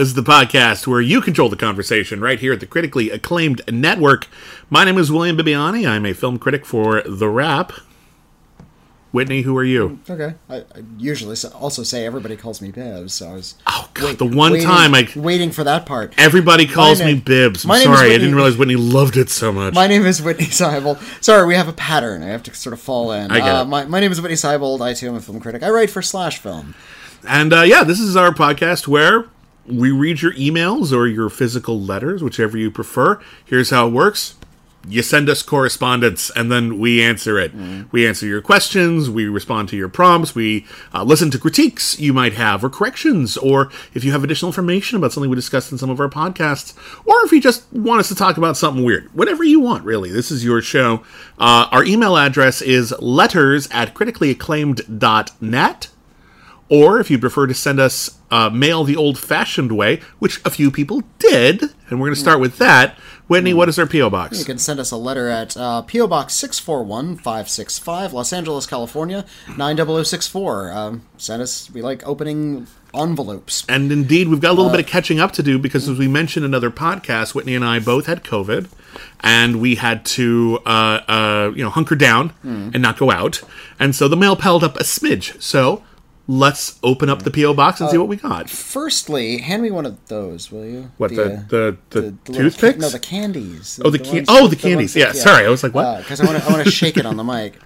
is the podcast where you control the conversation right here at the critically acclaimed network. My name is William Bibiani. I'm a film critic for The Wrap. Whitney, who are you? Okay. I, I usually also say everybody calls me Bibbs, so I was Oh, God, the one waiting, time I. waiting for that part. Everybody calls My me name- Bibbs. I'm name sorry, I didn't realize Whitney loved it so much. My name is Whitney Seibold. Sorry, we have a pattern. I have to sort of fall in. I get uh. My, my name is Whitney Seibold. I too am a film critic. I write for Slash Film. And uh, yeah, this is our podcast where we read your emails or your physical letters, whichever you prefer. Here's how it works. You send us correspondence and then we answer it. We answer your questions, we respond to your prompts, we uh, listen to critiques you might have or corrections, or if you have additional information about something we discussed in some of our podcasts, or if you just want us to talk about something weird. Whatever you want, really. This is your show. Uh, our email address is letters at criticallyacclaimed.net. Or if you prefer to send us uh, mail the old fashioned way, which a few people did, and we're going to start with that. Whitney, what is our P.O. Box? You can send us a letter at uh, P.O. Box 641565, Los Angeles, California, 90064. Um, send us, we like opening envelopes. And indeed, we've got a little bit of catching up to do because, as we mentioned in another podcast, Whitney and I both had COVID, and we had to, uh, uh, you know, hunker down and not go out, and so the mail piled up a smidge. So let's open up the P.O. Box and see what we got. Firstly, hand me one of those, will you? What the uh, the the, little toothpicks? Ca- no, the candies. Oh, the can- ones- oh, the ones candies. that- Yeah, sorry, I was like, what? Because I want to, I want to shake it on the mic.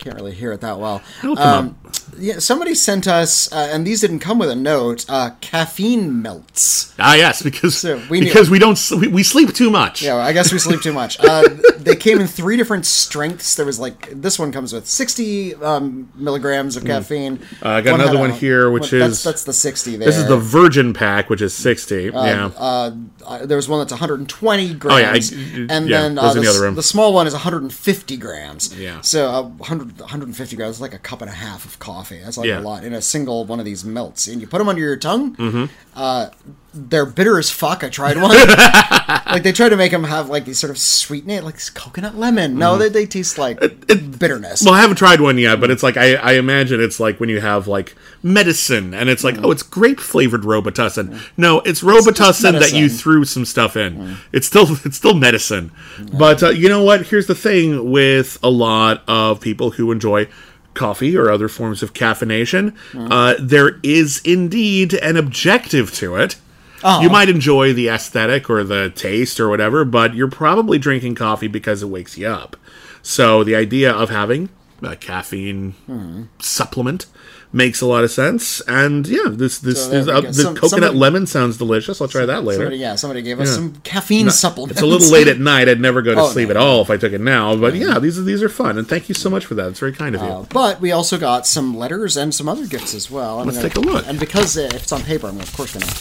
Can't really hear it that well. Um, yeah, somebody sent us, uh, and these didn't come with a note. Uh, caffeine melts. ah, yes, because So we because we don't we, we sleep too much. Yeah, I guess we sleep too much. Uh, they came in three different strengths. There was like this one comes with sixty um, milligrams of caffeine. Uh, I got another one a- here, which that's, is- that's the sixty. There. This is the Virgin pack, which is sixty. yeah. uh, uh, there was one that's 120 grams, Oh, yeah, I- and yeah, then uh, the, the the small one is 150 grams. Yeah. So uh, 100, 150 grams is like a cup and a half of coffee. That's like Yeah. a lot in a single one of these melts, and you put them under your tongue. Mm-hmm. Uh, they're bitter as fuck. I tried one. like they try to make them have like these sort of sweeten it, like coconut lemon. No, they, they taste like bitterness. Mm-hmm. Well, I haven't tried one yet, but it's like I, I imagine it's like when you have like medicine, and it's like, Mm. oh, it's grape flavored Robitussin. No, it's Robitussin that you threw some stuff in. Mm. It's still it's still medicine. But uh, you know what? Here's the thing with a lot of people who enjoy coffee or other forms of caffeination, Mm. uh, there is indeed an objective to it. Oh. You might enjoy the aesthetic or the taste or whatever, but you're probably drinking coffee because it wakes you up. So the idea of having a caffeine Hmm. supplement makes a lot of sense. And yeah, this this, So we uh, the Some- coconut somebody- lemon sounds delicious. I'll try that later. Somebody, yeah, somebody gave us some caffeine supplements. It's a little late at night. I'd never go to Oh, sleep no, at all if I took it now. But yeah, these are these are fun, and thank you so much for that. It's very kind of you. Uh, but we also got some letters and some other gifts as well. I'm Let's gonna- take a look. And because uh, if it's on paper, I'm of course going to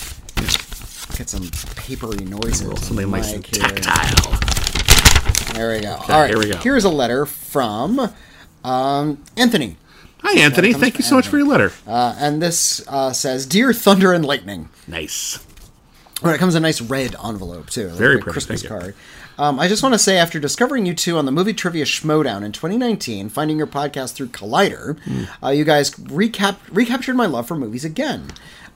get some papery noises. Something nice and tactile. There we go. All right, here we go. Here's a letter from um, Anthony. Hi, Anthony. Thank you so much for your letter. Uh, and this uh, says, Dear Thunder and Lightning. Nice. Well, it comes in a nice red envelope, too. Very like a pretty, Christmas card. Um, I just want to say, after discovering you two on the movie trivia Schmoedown in 2019, finding your podcast through Collider, Hmm. uh, you guys recap- recaptured my love for movies again.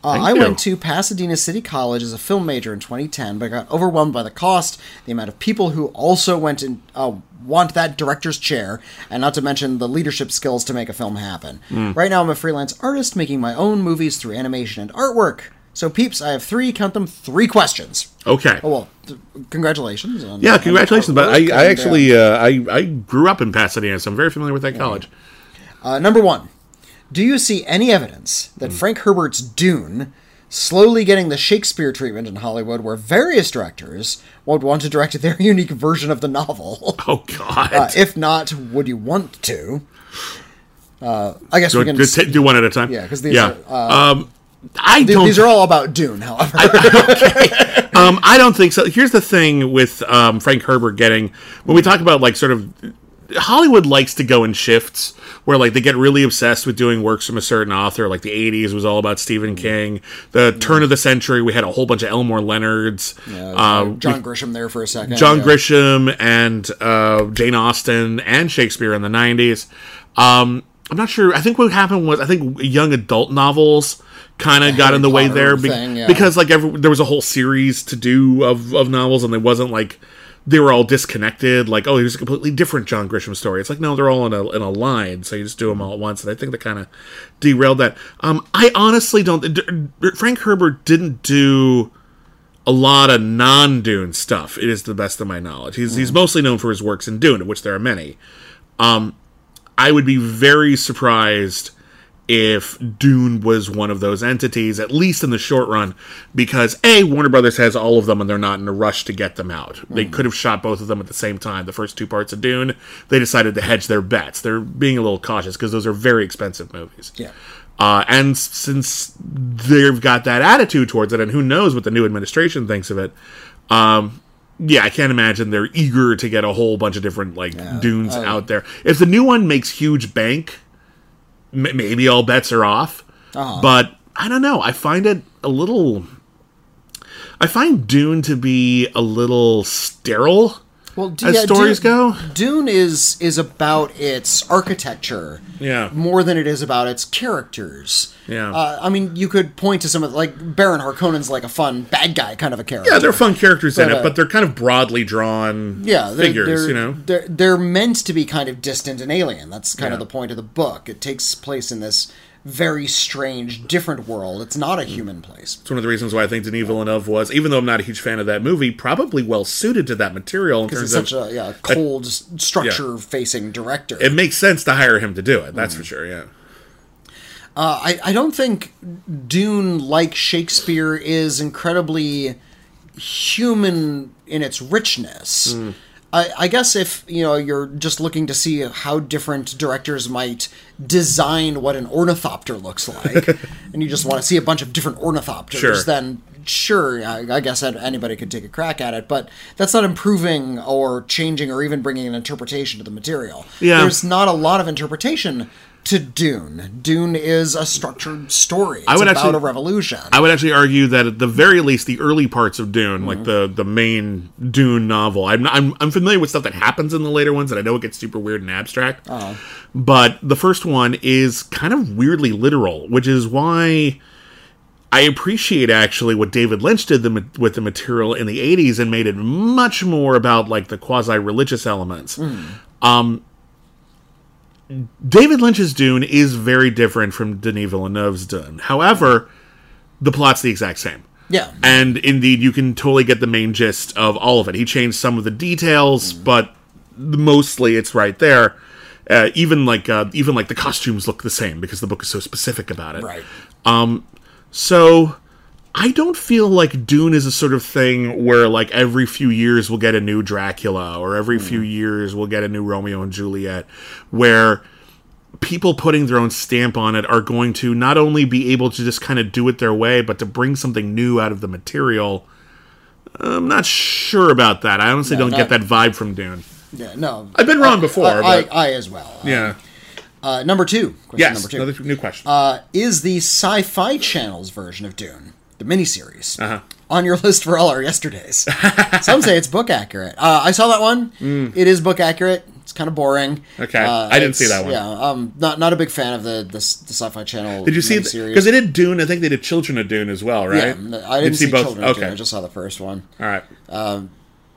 Uh, I went to Pasadena City College as a film major in 2010, but got overwhelmed by the cost, the amount of people who also went and uh, want that director's chair, and not to mention the leadership skills to make a film happen. Hmm. Right now, I'm a freelance artist making my own movies through animation and artwork. So, peeps, I have three, count them, three questions. Okay. Oh well, th- congratulations. On, Yeah, on- congratulations. But I, I actually, uh, I, I grew up in Pasadena, so I'm very familiar with that college. Uh, number one, do you see any evidence that Hmm. Frank Herbert's Dune slowly getting the Shakespeare treatment in Hollywood, where various directors would want to direct their unique version of the novel? Oh God! Uh, if not, would you want to? Uh, I guess do, we can. do, do one at a time. Yeah, 'cause these yeah. are, uh, um, I don't. These are all about Dune, however. um, I don't think so. Here's the thing with um, Frank Herbert getting when we talk about like sort of Hollywood likes to go in shifts where like they get really obsessed with doing works from a certain author. Like the '80s was all about Stephen King. The turn of the century, we had a whole bunch of Elmore Leonards. um, John Grisham there for a second. John yeah. Grisham and uh, Jane Austen and Shakespeare in the 90s. Um, I'm not sure. I think what happened was I think young adult novels kind of got in the way Potter there be- thing, yeah. because like every, there was a whole series to do of, of novels and it wasn't like they were all disconnected like oh here's a completely different John Grisham story it's like no they're all in a, in a line so you just do them all at once and I think that kind of derailed that um, I honestly don't d- Frank Herbert didn't do a lot of non-Dune stuff. It is the best of my knowledge. He's he's mostly known for his works in Dune, of which there are many. Um, I would be very surprised if Dune was one of those entities, at least in the short run, because a Warner Brothers has all of them and they're not in a rush to get them out. They could have shot both of them at the same time. The first two parts of Dune, they decided to hedge their bets. They're being a little cautious because those are very expensive movies. Yeah. Uh, and since they've got that attitude towards it, and who knows what the new administration thinks of it, um, yeah, I can't imagine they're eager to get a whole bunch of different like dunes out there. If the new one makes huge bank, m- maybe all bets are off. Uh-huh. But I don't know. I find it a little. I find Dune to be a little sterile Well, d- as yeah, stories Dune, go. Dune is is about its architecture, Yeah. more than it is about its characters. Yeah. uh, I mean, you could point to some of like Baron Harkonnen's like a fun bad guy kind of a character. Yeah, they're fun characters in But, it, uh, but they're kind of broadly drawn Yeah, they're, figures, they're, you know. they're they're meant to be kind of distant and alien. That's kind of the point of the book. It takes place in this very strange, different world. It's not a human place. It's one of the reasons why I think Denis Villeneuve was, even though I'm not a huge fan of that movie, probably well suited to that material in Because terms it's of such a yeah cold, structure-facing director. it makes sense to hire him to do it. Mm. That's for sure. Yeah. Uh, I, I don't think Dune, like Shakespeare, is incredibly human in its richness. I, I guess if you know you're just looking to see how different directors might design what an ornithopter looks like, and you just want to see a bunch of different ornithopters, Sure. then sure, I, I guess anybody could take a crack at it. But that's not improving or changing or even bringing an interpretation to the material. Yeah. There's not a lot of interpretation to Dune. Dune is a structured story. It's I would about actually- a revolution. I would actually argue that at the very least, the early parts of Dune, Mm-hmm. like the the main Dune novel, I'm, not, I'm I'm familiar with stuff that happens in the later ones, and I know it gets super weird and abstract. Uh-huh. But the first one is kind of weirdly literal, which is why I appreciate actually what David Lynch did the, with the material in the 80s and made it much more about like the quasi religious elements. Um, David Lynch's Dune is very different from Denis Villeneuve's Dune. However, the plot's the exact same. yeah. And indeed, you can totally get the main gist of all of it. He changed some of the details, but mostly it's right there. Uh, even like uh, even like the costumes look the same because the book is so specific about it. Right. So I don't feel like Dune is a sort of thing where like every few years we'll get a new Dracula or every few years we'll get a new Romeo and Juliet where people putting their own stamp on it are going to not only be able to just kind of do it their way but to bring something new out of the material. I'm not sure about that. I honestly don't get that vibe from Dune. Yeah. No. I've been wrong before, I, but I, I as well. yeah. Uh, number two. Question Yes, number two. another new question. uh, is the Sci-Fi Channel's version of Dune, the miniseries, Uh-huh. on your list for all our yesterdays? Some say it's book accurate. Uh, I saw that one. It is book accurate. It's kind of boring. Mm. Okay. Uh, I didn't see that one. Yeah, um, not not a big fan of the the, the Sci-Fi Channel. Did you see miniseries. because they did Dune? I think they did Children of Dune as well, right? Yeah, I didn't Did you see, Children of Okay, Dune. I just saw the first one. all right.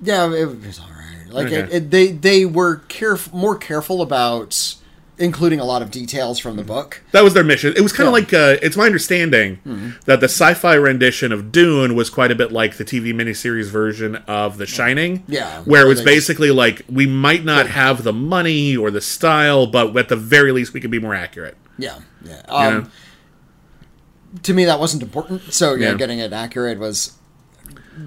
Yeah, it was all right. Like it, Okay. it, they they were caref- more careful about including a lot of details from the book. That was their mission. It was kind of Yeah. like uh, it's my understanding that the sci-fi rendition of Dune was quite a bit like the TV miniseries version of The Shining. Yeah. where it was basically like we might not have the money or the style, but at the very least we can be more accurate. Yeah, yeah. Um, know? To me, that wasn't important. So yeah, Yeah. getting it accurate was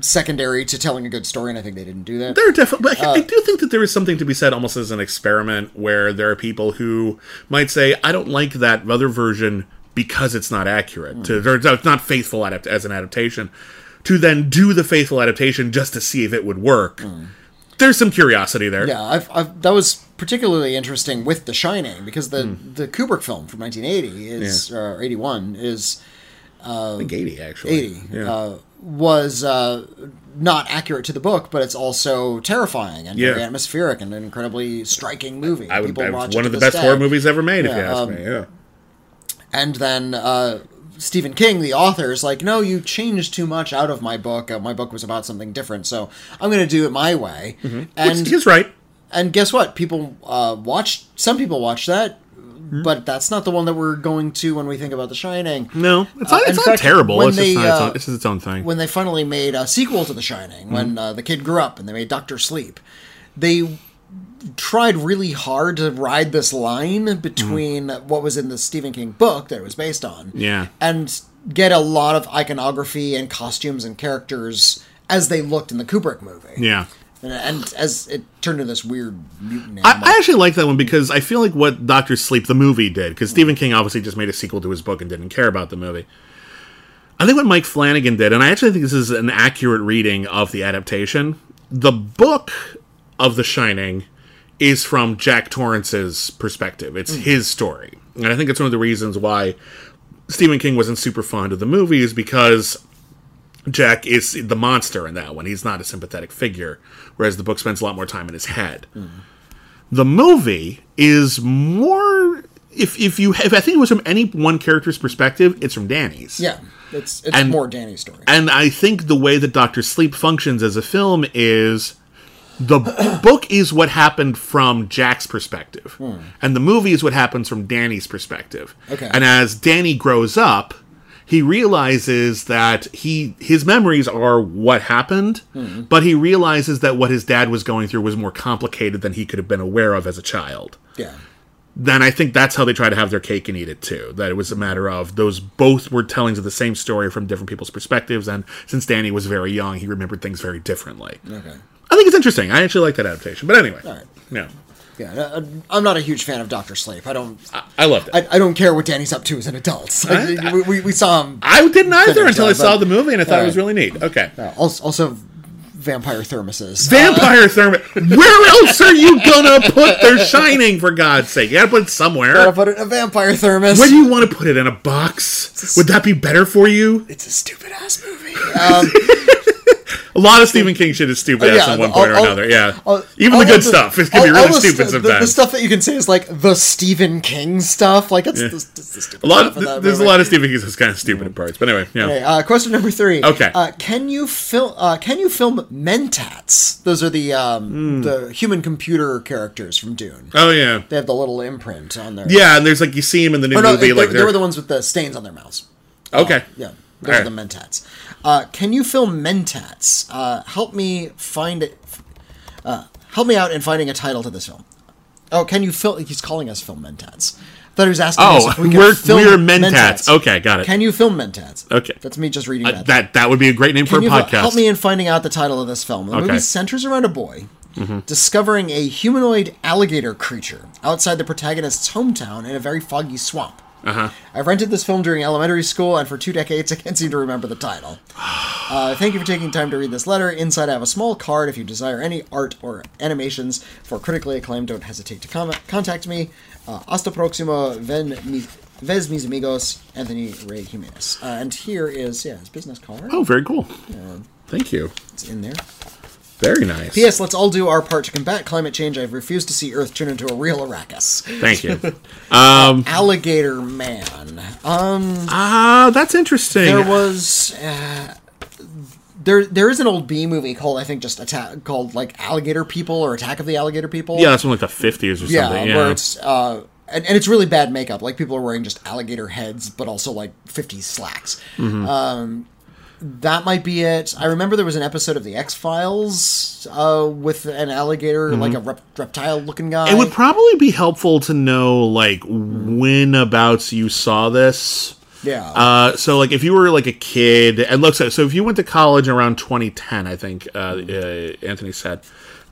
secondary to telling a good story, and I think they didn't do that. There are definitely, but I- Uh, I do think that there is something to be said almost as an experiment where there are people who might say, I don't like that other version because it's not accurate to or it's not faithful adapt- as an adaptation to then do the faithful adaptation just to see if it would work. There's some curiosity there. Yeah, I've, I've, that was particularly interesting with The Shining because the the Kubrick film from 1980 is or 81 is I think 80 actually. 80 yeah. uh, was uh, not accurate to the book, but it's also terrifying and very atmospheric and an incredibly striking movie. I would, People I- watch one of the best day. horror movies ever made if you ask um, me yeah And then uh, Stephen King, the author, is like, "No, you changed too much out of my book. Uh, my book was about something different, so I'm going to do it my way." And he's right and guess what? People uh, watched. Some people watched that, Hmm. but that's not the one that we're going to when we think about The Shining. no it's Uh, not, in it's not fact, terrible it's just they, not its uh, own, it's just its own thing When they finally made a sequel to The Shining, when Hmm. uh, the kid grew up and they made Doctor Sleep, they tried really hard to ride this line between what was in the Stephen King book that it was based on, Hmm. Yeah. and get a lot of iconography and costumes and characters as they looked in the Kubrick movie. yeah And, as it turned into this weird mutant I. I actually like that one because I feel like what Doctor Sleep the movie did because Stephen King obviously just made a sequel to his book and didn't care about the movie. I think what Mike Flanagan did, and I actually think this is an accurate reading of the adaptation. The book of The Shining is from Jack Torrance's perspective. It's hmm. his story, and I think it's one of the reasons why Stephen King wasn't super fond of the movie is because Jack is the monster in that one. He's not a sympathetic figure, whereas the book spends a lot more time in his head. The movie is more. If if you if I think it was from any one character's perspective, it's from Danny's. yeah, it's it's And- more Danny's story. And I think the way that Doctor Sleep functions as a film is the book is what happened from Jack's perspective, hmm. and the movie is what happens from Danny's perspective. Okay. And as Danny grows up, he realizes that he his memories are what happened, mm-hmm. but he realizes that what his dad was going through was more complicated than he could have been aware of as a child yeah. then I think that's how they try to have their cake and eat it too. That it was a matter of those both were tellings of the same story from different people's perspectives, and since Danny was very young, he remembered things very differently. Okay. I think it's interesting. I actually like that adaptation. But anyway, right. yeah, Yeah, uh, I'm not a huge fan of Doctor Sleep. I don't. I loved it. I, I, I don't care what Danny's up to as an adult. Like, I- we, we, saw him. I didn't either until I saw the movie, and I thought it was really neat. Okay. Uh, also, also, vampire thermoses. Vampire Thermit. Where else are you gonna put their shining? For God's sake, you gotta put it somewhere. Gotta put it in a vampire thermos. Where do you want to put it in a box? Would that be better for you? it's a stupid ass movie. Um, A lot of Stephen King shit is stupid ass yeah, on one point or all- another. Yeah, all- even the good of stuff is can be really the stupid stu- the- sometimes. The, stuff that you can say is like the Stephen King stuff. Like it's, the, it's the stupid a lot stuff of, there's a lot of Stephen King that's kind of stupid in parts. But anyway, yeah. Okay, uh, question number three. Okay. Uh, can you film? Uh, can you film mentats? Those are the um, Hmm. the human computer characters from Dune. Oh yeah, They have the little imprint on their. yeah. And there's like you see him in the new Oh no, movie. they, like they, were the ones with the stains on their mouths. okay. Yeah, those are the mentats. Uh, can you film mentats? Uh, help me find it. Uh, help me out in finding a title to this film. Oh, can you film? He's calling us film mentats. I thought he was asking us Oh, if we we're film we're mentats. Okay, got it. Can you film mentats? Okay. That's me just reading Uh, that. that that would be a great name for a podcast. help me in finding out the title of this film? The Okay. Mm-hmm. movie centers around a boy discovering a humanoid alligator creature outside the protagonist's hometown in a very foggy swamp. Uh-huh. I rented this film during elementary school, and for two decades I can't seem to remember the title. Uh, thank you for taking time to read this letter. Inside, I have a small card. If you desire any art or animations for critically acclaimed, don't hesitate to com- contact me. Uh, hasta próximo, ven mi, ves mis amigos, Anthony Ray Jimenez. Uh, and here is yeah his business card. Oh, very cool. Thank you. It's in there. Very nice. P.S. Let's all do our part to combat climate change. I've refused to see Earth turn into a real Arrakis. Thank you. Um, Alligator Man. Um, ah, that's interesting. there was. Uh, there, there is an old B movie called I think just attack called like Alligator People or Attack of the Alligator People. yeah, that's from like the 50s or yeah, something. Yeah, where it's uh, and, and it's really bad makeup. Like people are wearing just alligator heads, but also like 50s slacks. Mm-hmm. Um, that might be it. I remember there was an episode of the X Files uh, with an alligator, like a rep- reptile-looking guy. Mm-hmm. It would probably be helpful to know like when abouts you saw this. yeah. Uh, so like if you were like a kid and look so, so if you went to college around 2010 I think uh, uh, Anthony said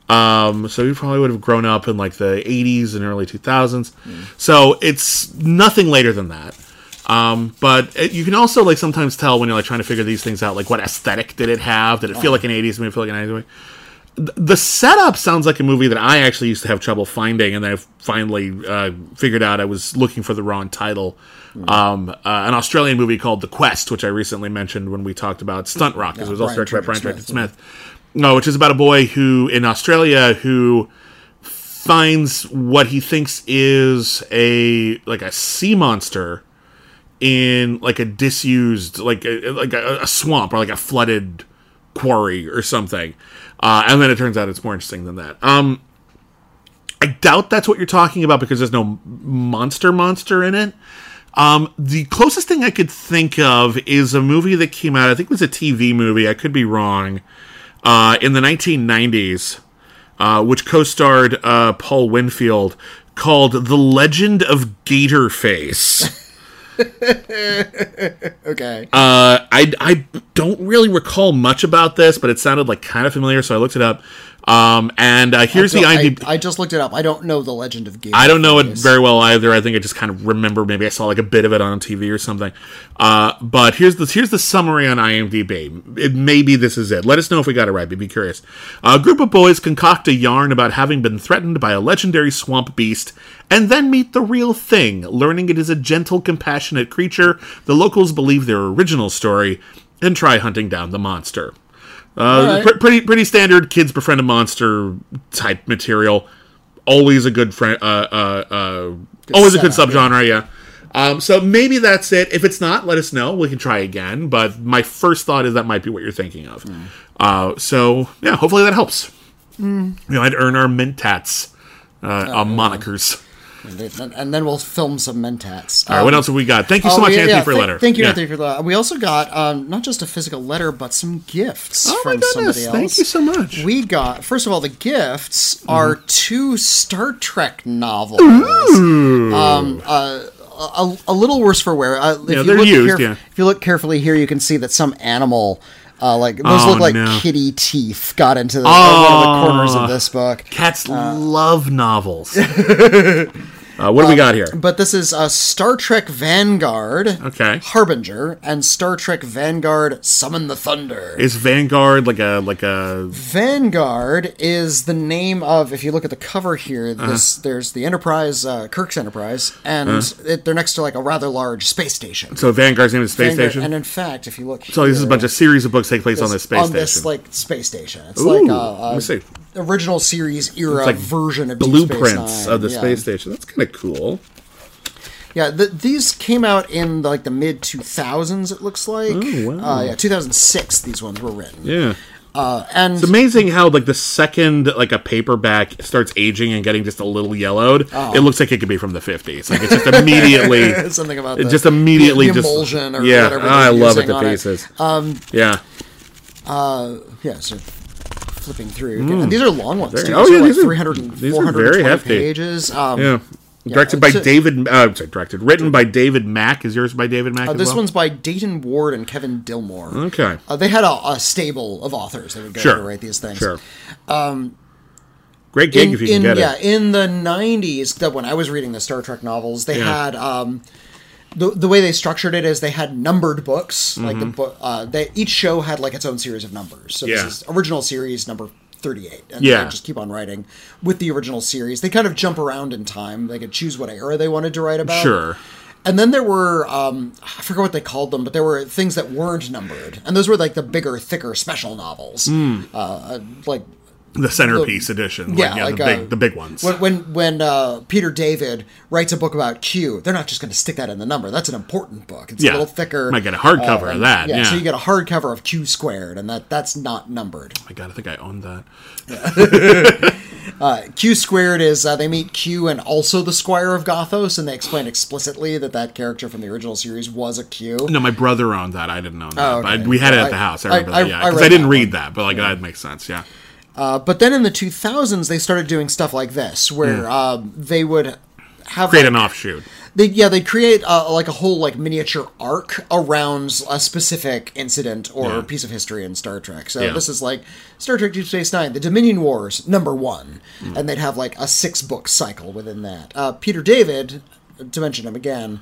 um, so you probably would have grown up in like the 80s and early 2000s so it's nothing later than that Um, but it, you can also like sometimes tell when you're like trying to figure these things out, like what aesthetic did it have? Did it feel like an '80s movie? Did it feel like an '80s movie? Th- The setup sounds like a movie that I actually used to have trouble finding, and then I finally uh, figured out I was looking for the wrong title. Um, uh, an Australian movie called The Quest, which I recently mentioned when we talked about Stunt Rock, because it was also directed by Brian Trenchard Smith. No, which is about a boy who in Australia who finds what he thinks is a like a sea monster in like a disused like a, like a, a swamp or like a flooded quarry or something uh, and then it turns out it's more interesting than that um i doubt that's what you're talking about because there's no monster monster in it um, the closest thing I could think of is a movie that came out. I think it was a TV movie. I could be wrong. Uh, in the 1990s, uh, which co-starred uh, Paul Winfield, called "The Legend of Gator Face." Okay. Uh, I I don't really recall much about this, but it sounded like kind of familiar, so I looked it up. Um, and uh, here's the I, IMDb. I just looked it up. I don't know the Legend of Gator. I don't know it very well either. I think I just kind of remember. Maybe I saw like a bit of it on TV or something. Uh, but here's the here's the summary on IMDb. It, maybe this is it. Let us know if we got it right. But be curious. a group of boys concoct a yarn about having been threatened by a legendary swamp beast, and then meet the real thing. Learning it is a gentle, compassionate creature, the locals believe their original story, and try hunting down the monster. Uh, Alright. pr- pretty pretty standard kids befriend a monster type material. Always a good friend. Uh, uh, uh, always a good setup, subgenre. Yeah. Um, so maybe that's it. If it's not, let us know. We can try again. But my first thought is that might be what you're thinking of. Hmm. Uh, so yeah, hopefully that helps. Hmm. You know, I'd earn our mentats uh, Oh, uh, monikers. And then, we'll film some mentats. All right, what else have we got? Thank you so Oh, much, yeah, Anthony, yeah, for thank- letter. Thank you, Yeah. Anthony, for that. We also got um, not just a physical letter, but some gifts Oh my from goodness! somebody else. Thank you so much. We got first of all the gifts Mm-hmm. are two Star Trek novels. Um, uh, a, a little worse for wear. Uh, if Yeah, you they're look used, yeah. If you look carefully here, you can see that some animal. Uh, like those Oh, look like no. kitty teeth got into the, uh, one of the corners Oh. of this book. Cats love novels. uh, what do we got here? But this is uh, Star Trek Vanguard, Okay. Harbinger, and Star Trek Vanguard Summon the Thunder. Is Vanguard like a like a Vanguard is the name of. If you look at the cover here, Uh-huh. there's the Enterprise, uh, Kirk's Enterprise, and it, they're next to like a rather large space station. so Vanguard's name is space Vanguard- station? And in fact, if you look, so this is a bunch of series of books take place on this space on station. this like space station. It's Ooh, like a, let me see. Original series era like version of Blueprints of the Yeah. space station. That's kind of cool. Yeah, th these came out in like the mid 2000s. It looks like. Oh, wow. Uh, yeah, 2006. These ones were written. Yeah. Uh, and It's amazing how like the second like a paperback starts aging and getting just a little yellowed, Oh. it looks like it could be from the 50s. Like it's just immediately something about it just immediately the, the just emulsion or yeah, whatever. I love it to on pieces. Um, yeah, Yeah, so flipping through. And these are long ones. Too. oh, yeah, are like these are- 300 and these are very hefty. pages. Um, yeah. Directed by a- David. Uh, sorry, directed, written by David Mack. Is yours by David Mack? uh, this well? one's by Dayton Ward and Kevin Dilmore. okay. Uh, they had a, a stable of authors that would go Sure. to write these things. Sure. Great gig in, if you can in- get yeah, it. in the '90s, the, when I was reading the Star Trek novels, they Yeah. had um, the the way they structured it is they had numbered books. Like the book, uh, they each show had like its own series of numbers. So Mm-hmm. Yeah. this is original series number. 38 and Yeah. they just keep on writing with the original series they kind of jump around in time they could choose what era they wanted to write about Sure. and then there were um, I forget what they called them, but there were things that weren't numbered, and those were like the bigger, thicker special novels, uh, uh, like The centerpiece edition. Like, yeah, yeah, like the uh, big, the big ones. When when, when uh, Peter David writes a book about Q, they're not just going to stick that in the number. That's an important book. It's Yeah. a little thicker. Might get a hardcover of that, Yeah, so you get a hardcover of Q squared, and that that's not numbered. oh my god, I think I owned that. Q squared is uh, they meet Q and also the Squire of Gothos, and they explain explicitly that that character from the original series was a Q. No, my brother owned that. I didn't own that. Oh, okay. But we had it Yeah, at the I- house. I I- remember I- that. Yeah, because I, didn't read that, but like that makes sense. Yeah. Uh, but then in the 2000s, they started doing stuff like this, where um, they would have. Create like, an offshoot. They, yeah, they create uh, like a whole like miniature arc around a specific incident or Yeah. piece of history in Star Trek. So Yeah. this is like Star Trek Deep Space Nine, the Dominion Wars, number one, Hmm. and they'd have like a six book cycle within that. Uh, Peter David, to mention him again,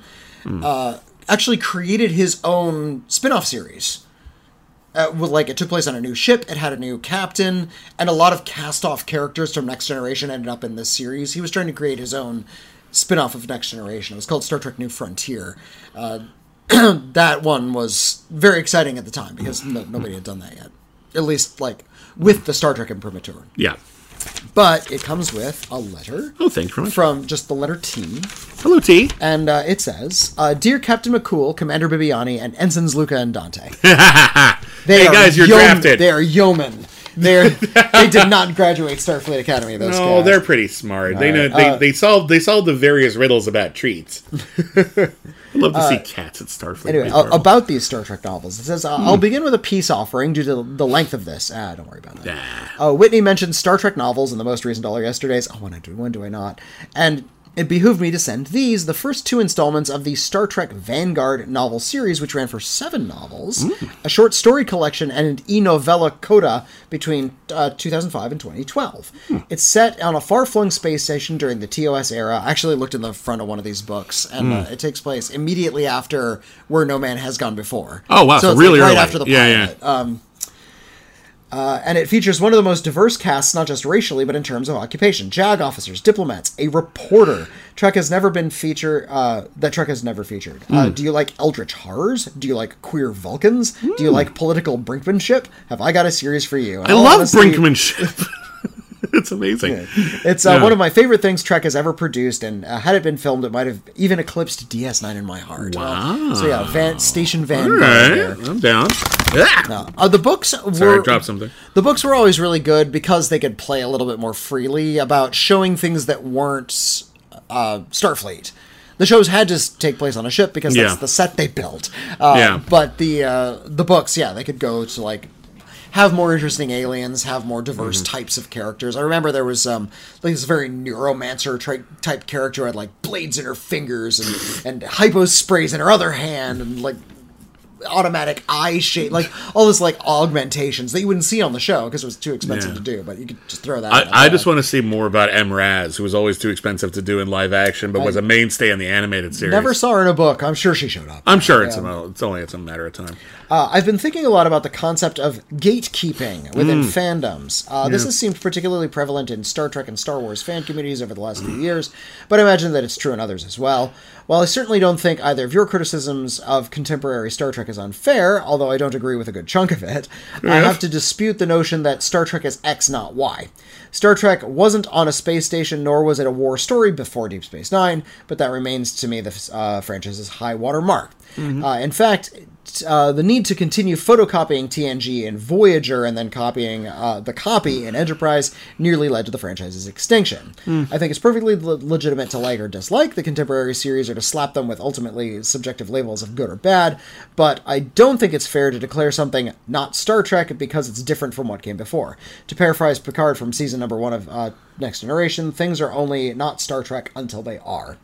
uh, actually created his own spin-off series. Uh, like it took place on a new ship, it had a new captain, and a lot of cast-off characters from Next Generation ended up in this series. He was trying to create his own spin-off of Next Generation. It was called Star Trek: New Frontier. Uh, that one was very exciting at the time because no, nobody had done that yet. At least like with the Star Trek imprimatur. Yeah. But it comes with a letter Oh, thanks very much. from just the letter T, Hello, T. and uh, it says, uh, "Dear Captain McCool, Commander Bibiani, and Ensigns Luca and Dante." They Hey, guys, you're yeomen- drafted. They are yeomen. They're they did not graduate Starfleet Academy. Those No, guys. they're pretty smart. They know they, uh, they solved they solved the various riddles about treats. I'd love to see cats at Starfleet. Anyway, uh, about these Star Trek novels, it says, uh, I'll begin with a peace offering due to the length of this. Ah, don't worry about that. Uh, Whitney mentioned Star Trek novels in the most recent All Yesterdays. Oh, when I do, when do I not? And it behooved me to send these, the first two installments of the Star Trek Vanguard novel series, which ran for seven novels, a short story collection, and an e-novella coda between uh, 2005 and 2012. It's set on a far-flung space station during the TOS era. I actually looked in the front of one of these books, and uh, it takes place immediately after Where No Man Has Gone Before. Oh, wow, so it's really like right early. after the Yeah, pilot. Um, uh, and it features one of the most diverse casts, not just racially, but in terms of occupation. JAG officers, diplomats, a reporter. Trek has never been featured. Uh, that Trek has never featured. Hmm. Uh, do you like eldritch horrors? Do you like queer Vulcans? Do you like political brinkmanship? Have I got a series for you? And Hmm. I love honesty, brinkmanship. it's amazing. It's uh, Yeah. one of my favorite things Trek has ever produced, and uh, had it been filmed, it might have even eclipsed DS9 in my heart. Wow. so yeah, Van, Station Van. Vanguard. right. I'm down. Ah! Uh, the books were Sorry, dropped something. The books were always really good because they could play a little bit more freely about showing things that weren't uh, Starfleet. The shows had to take place on a ship because that's Yeah. the set they built. Uh, Yeah. But the uh, the books, yeah, they could go to like have more interesting aliens, have more diverse Mm-hmm. types of characters. I remember there was um like this very neuromancer type character who had like blades in her fingers and and hypo sprays in her other hand and like automatic eye shape, like all this like augmentations that you wouldn't see on the show because it was too expensive Yeah. to do. But you could just throw that. I, I just want to see more about M'Ress, who was always too expensive to do in live action, but was a mainstay in the animated series. never saw her in a book. I'm sure she showed up. I'm sure it's a, it's only it's a matter of time. Uh, I've been thinking a lot about the concept of gatekeeping within Hmm. fandoms. Uh, This has seemed particularly prevalent in Star Trek and Star Wars fan communities over the last few years, but I imagine that it's true in others as well. While I certainly don't think either of your criticisms of contemporary Star Trek is unfair, although I don't agree with a good chunk of it, I have to dispute the notion that Star Trek is X, not Y. Star Trek wasn't on a space station, nor was it a war story before Deep Space Nine, but that remains to me the uh, franchise's high water mark. Uh, in fact, uh, the need to continue photocopying TNG and Voyager and then copying uh, the copy in Enterprise nearly led to the franchise's extinction. I think it's perfectly le- legitimate to like or dislike the contemporary series or to slap them with ultimately subjective labels of good or bad, but I don't think it's fair to declare something not Star Trek because it's different from what came before. To paraphrase Picard from season number one of uh, Next Generation, things are only not Star Trek until they are.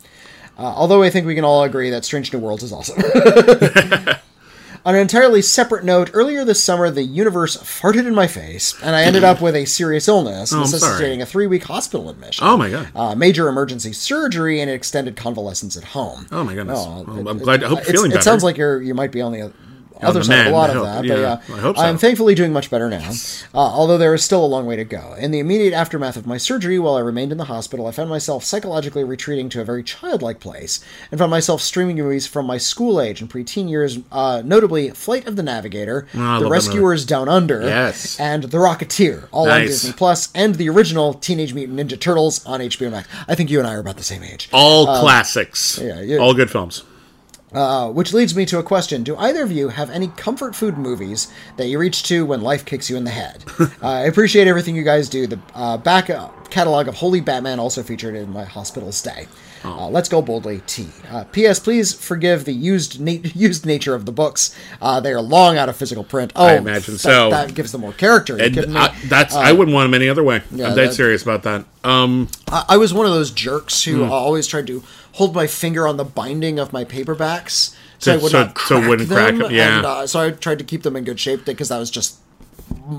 Uh, although I think we can all agree that Strange New Worlds is awesome. On an entirely separate note, earlier this summer, the universe farted in my face, and I ended up with a serious illness, Oh, necessitating a three week hospital admission. Oh my god. Uh, major emergency surgery and extended convalescence at home. Oh my goodness. Oh, Well, it- I'm glad. I hope you're feeling It better. sounds like you're you might be on the other the side a lot I of hope. that, Yeah, but yeah, I hope so. I'm thankfully doing much better now. Uh, although there is still a long way to go. In the immediate aftermath of my surgery, while I remained in the hospital, I found myself psychologically retreating to a very childlike place, and found myself streaming movies from my school age and preteen years, uh, notably Flight of the Navigator, Oh, The Rescuers Down Under, Yes. and The Rocketeer, all on Disney Plus, and the original Teenage Mutant Ninja Turtles on HBO Max. I think you and I are about the same age. all classics. um, yeah, you- all good films. Uh, which leads me to a question Do either of you have any comfort food movies that you reach to when life kicks you in the head? uh, I appreciate everything you guys do. The uh, back uh, catalog of Holy Batman also featured in my hospital stay. Uh, let's go boldly, T. Uh, P.S. Please forgive the used na- used nature of the books. Uh, they are long out of physical print. Oh, I imagine that- so. That gives them more character. Are you And kidding me? I, that's I wouldn't want them any other way. yeah, I'm dead that- serious about that. Um, I, I was one of those jerks Hmm. who always tried to hold my finger on the binding of my paperbacks so So- I would so- not crack it wouldn't them. crack yeah. And, uh, so I tried to keep them in good shape because that was just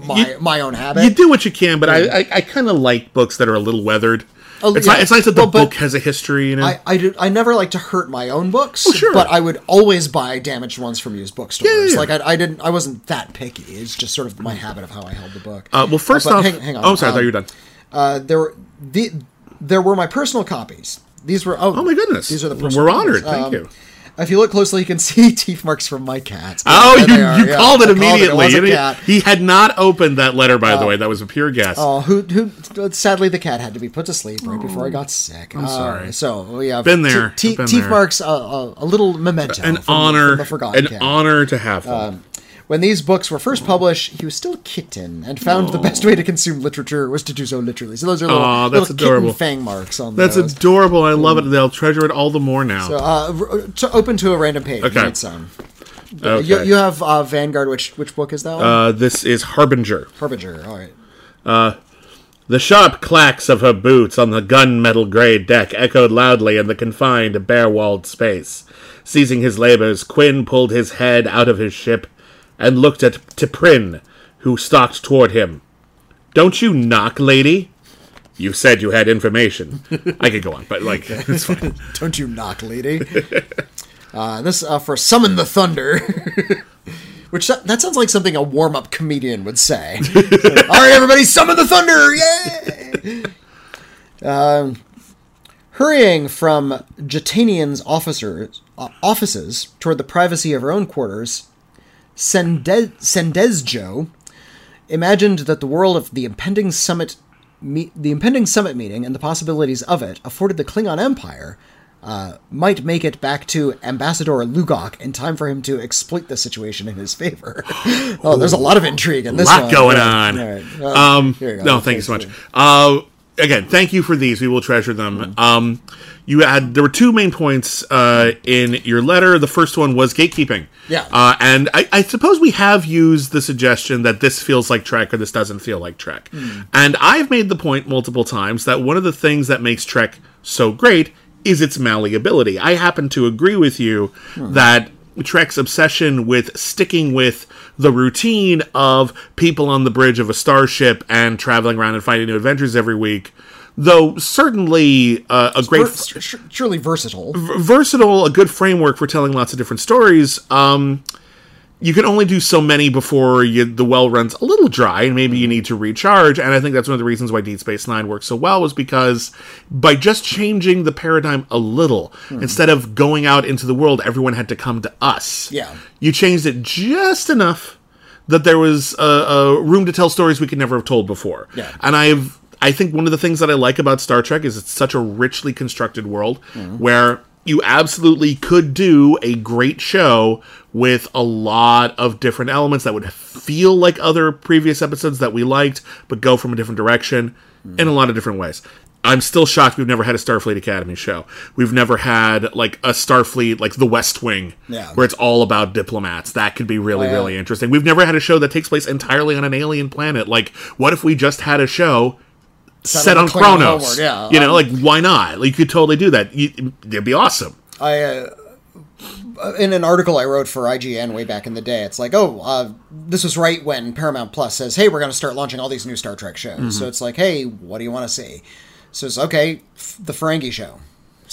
my You- my own habit. you do what you can, but I I, I kind of like books that are a little weathered. Oh, it's, yeah. not, it's nice that the Well, book has a history. You know, I, I, do, I never like to hurt my own books, Oh, sure. but I would always buy damaged ones from used bookstores. Yeah, yeah, yeah. Like I, I didn't, I wasn't that picky. It's just sort of my habit of how I held the book. uh, well, first but off, hang, hang on. oh, sorry, I Um, thought you were done. Uh, there were the there were my personal copies. These were oh, Oh my goodness, these are the we're honored. Thank Um, you. If you look closely, you can see teeth marks from my cat. Oh, you, you yeah. called it I immediately. was a And he- cat. He, had not opened that letter, by the way. That was a pure guess. Oh, who, who? Sadly, the cat had to be put to sleep right before I got sick. I'm sorry. So yeah, Been there, te- te- been teeth there. marks, uh, uh, a little memento. an from, from honor, forgotten an cat. honor to have them. When these books were first published, he was still a kitten and found the best way to consume literature was to do so literally. So those are little, Aw, that's little adorable. kitten fang marks on the That's those. adorable. I love it. They'll treasure it all the more now. So, uh, to open to a random page. Okay. Read some. okay. You, you have uh, Vanguard. Which which book is that one? uh, this is Harbinger. Harbinger. All right. The sharp clacks of her boots on the gunmetal gray deck echoed loudly in the confined, bare walled space. Ceasing his labors, Quinn pulled his head out of his ship and looked at T'Prin, who stalked toward him. Don't you knock, lady? You said you had information. I could go on, but like, it's fine. Don't you knock, lady. uh, this uh, for summon the thunder. Which that, sounds like something a warm up comedian would say. All right, everybody, summon the thunder! Yay! Um, hurrying from Jetanien's officers, uh, offices toward the privacy of her own quarters, Sende- Sandesjo imagined that the world of the impending summit, me- the impending summit meeting, and the possibilities of it afforded the Klingon Empire. Uh, might make it back to Ambassador Lugok in time for him to exploit the situation in his favor. oh, there's a lot of intrigue in this lot one. going on. Right. Uh, Um, here you go. no, thank you so much. Uh, again, thank you for these. We will treasure them. Um, you had there were two main points uh, in your letter. The first one was gatekeeping. Yeah. Uh, and I, I suppose we have used the suggestion that this feels like Trek or this doesn't feel like Trek. And I've made the point multiple times that one of the things that makes Trek so great is its malleability. I happen to agree with you that Trek's obsession with sticking with the routine of people on the bridge of a starship and traveling around and finding new adventures every week, though certainly uh, a great, surely versatile. versatile, a good framework for telling lots of different stories. Um, you can only do so many before you, the well runs a little dry, and maybe you need to recharge. And I think that's one of the reasons why Deep Space Nine works so well, was because by just changing the paradigm a little, hmm. instead of going out into the world, everyone had to come to us. Yeah. you changed it just enough that there was a, a room to tell stories we could never have told before. Yeah. And I've I think one of the things that I like about Star Trek is it's such a richly constructed world hmm. where you absolutely could do a great show with a lot of different elements that would feel like other previous episodes that we liked, but go from a different direction in a lot of different ways. I'm still shocked we've never had a Starfleet Academy show. We've never had like a Starfleet like The West Wing, Yeah. where it's all about diplomats. That could be really, Oh, yeah. really interesting. We've never had a show that takes place entirely on an alien planet. Like, what if we just had a show set on on the Klingon Kronos? homeworld, yeah. You know, Um, like why not? Like, you could totally do that. You, it'd be awesome. I uh, in an article I wrote for IGN way back in the day, it's like, oh, uh, this was right when Paramount Plus says, hey, we're going to start launching all these new Star Trek shows. Mm-hmm. So it's like, hey, what do you want to see? So it's okay, f- the Ferengi show.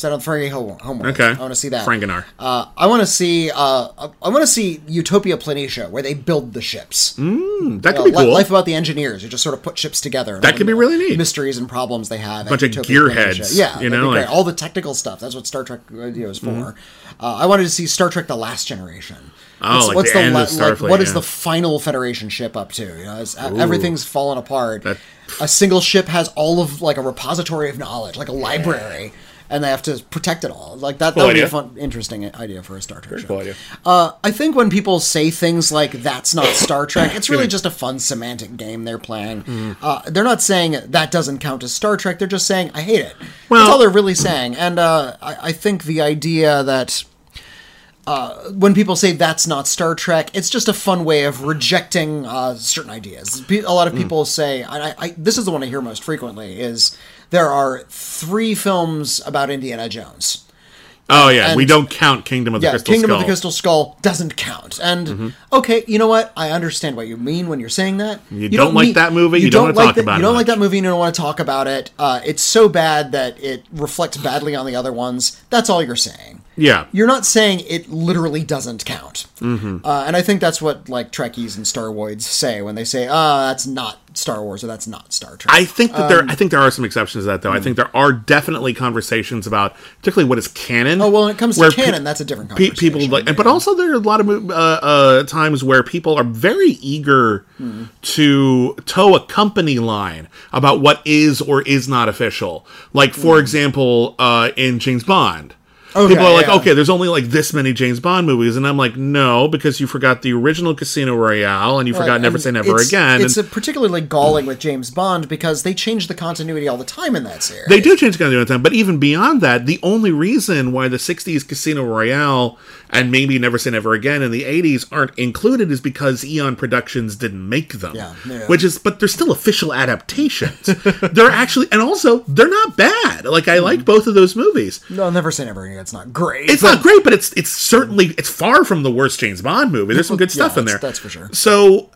Set on Ferengi home- homeworld. Okay. I want to see that. Ferenginar. Uh, I want to see. Uh, I want to see Utopia Planitia, where they build the ships. That could Uh, be cool. Life about the engineers. You just sort of put ships together. That could be really neat. Mysteries and problems they have. Bunch of gearheads, Yeah, you know, like- Mm-hmm. all the technical stuff. That's what Star Trek Radio is for. Uh, I wanted to see Star Trek: The Last Generation. Oh, like the end of like, what is yeah. the final Federation ship up to? You know, everything's fallen apart. That- a single ship has all of like a repository of knowledge, like a library. And they have to protect it all. Like that, Cool that would be a fun, interesting idea for a Star Trek show. cool idea. Uh, I think when people say things like "that's not Star Trek," it's really just a fun semantic game they're playing. Mm-hmm. Uh, they're not saying that doesn't count as Star Trek. They're just saying I hate it. Well- That's all they're really saying. And uh, I, I think the idea that uh, when people say that's not Star Trek, it's just a fun way of rejecting uh, certain ideas. A lot of people say, and I, I, this is the one I hear most frequently, is there are three films about Indiana Jones. Oh yeah, we don't count Kingdom of the yeah, Crystal Kingdom Skull. Mm-hmm. of the Crystal Skull doesn't count. And okay, you know what? I understand what you mean when you're saying that. You don't like that movie, you don't wanna like about You don't like that movie. And you don't want to talk about it. Uh, it's so bad that it reflects badly on the other ones. That's all you're saying. Yeah. You're not saying it literally doesn't count. Mm-hmm. Uh, and I think that's what like Trekkies and Star Wars say when they say, "Ah, that's not Star Wars" or "That's not Star Trek." I think that Um, there. I think there are some exceptions to that, hmm. though. I think there are definitely conversations about, particularly what is canon. oh well, when it comes to where pe- canon, that's a different pe- conversation. people like, but also there are a lot of uh, uh, times where people are very eager Hmm. to toe a company line about what is or is not official. Like, for example, uh, in James Bond. Okay, People are like, yeah. okay, there's only like this many James Bond movies, and I'm like, no, because you forgot the original Casino Royale, and you forgot Never Say Never it's- Again. It's and- particularly galling with James Bond because they change the continuity all the time in that series. They do change the continuity all the time, but even beyond that, the only reason why the '60s Casino Royale and maybe Never Say Never Again in the '80s aren't included is because Eon Productions didn't make them. Yeah, yeah. Which is, but they're still official adaptations. they're actually, and also they're not bad. Like I Mm-hmm. like both of those movies. No, never say never again. It's not great. It's not great, but it's it's certainly it's far from the worst James Bond movie. There's some good Yeah, stuff in there. that's- for sure. So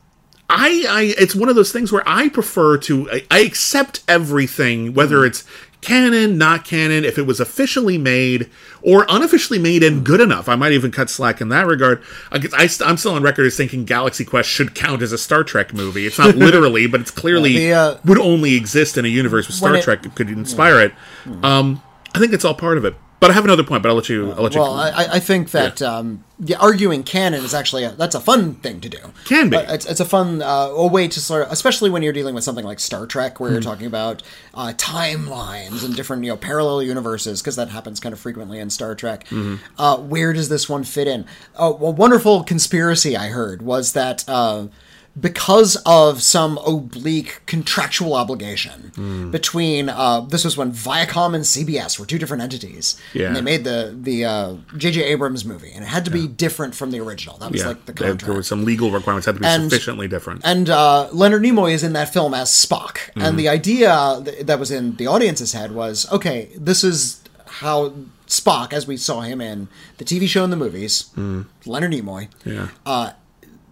I, I it's one of those things where I prefer to I, I accept everything, whether Mm-hmm. it's canon, not canon, if it was officially made or unofficially made and good enough. I might even cut slack in that regard. I, I, I'm still on record as thinking Galaxy Quest should count as a Star Trek movie. It's not literally, but it's clearly The, uh, would only exist in a universe where Star it- Trek could inspire it. Um, I think it's all part of it. But I have another point, but I'll let you. I'll let you. Well, I, I think that um, yeah, arguing canon is actually a, that's a fun thing to do. Can be. Uh, It's, it's a fun uh, a way to sort of, especially when you're dealing with something like Star Trek, where you're Hmm. talking about uh, timelines and different you know parallel universes, because that happens kind of frequently in Star Trek. Mm-hmm. Uh, where does this one fit in? Uh, a wonderful conspiracy I heard was that. Uh, because of some oblique contractual obligation Hmm. between uh, this was when Viacom and CBS were two different entities, Yeah. and they made the the uh, J.J. Abrams movie, and it had to be different from the original. That was yeah, like the contract. there were some legal requirements had to be And- sufficiently different. And uh, Leonard Nimoy is in that film as Spock. Mm-hmm. And the idea th- that was in the audience's head was okay, this is how Spock, as we saw him in the TV show and the movies, Leonard Nimoy, Mm. yeah.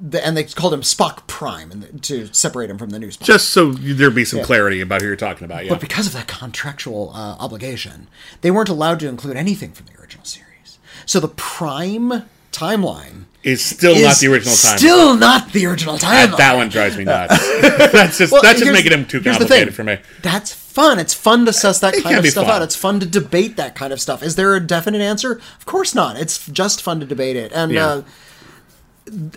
The, and they called him Spock Prime and the, to separate him from the new Spock. Just so there'd be some clarity about who you're talking about. Yeah. But because of that contractual uh, obligation, they weren't allowed to include anything from the original series. So the Prime timeline is still is not the original time. Still not the original timeline. that, that one drives me nuts. that's just Well, that's just making him too complicated for me. That's fun. It's fun to suss that It kind of stuff fun. out. It's fun to debate that kind of stuff. Is there a definite answer? Of course not. It's just fun to debate it. And Yeah. uh,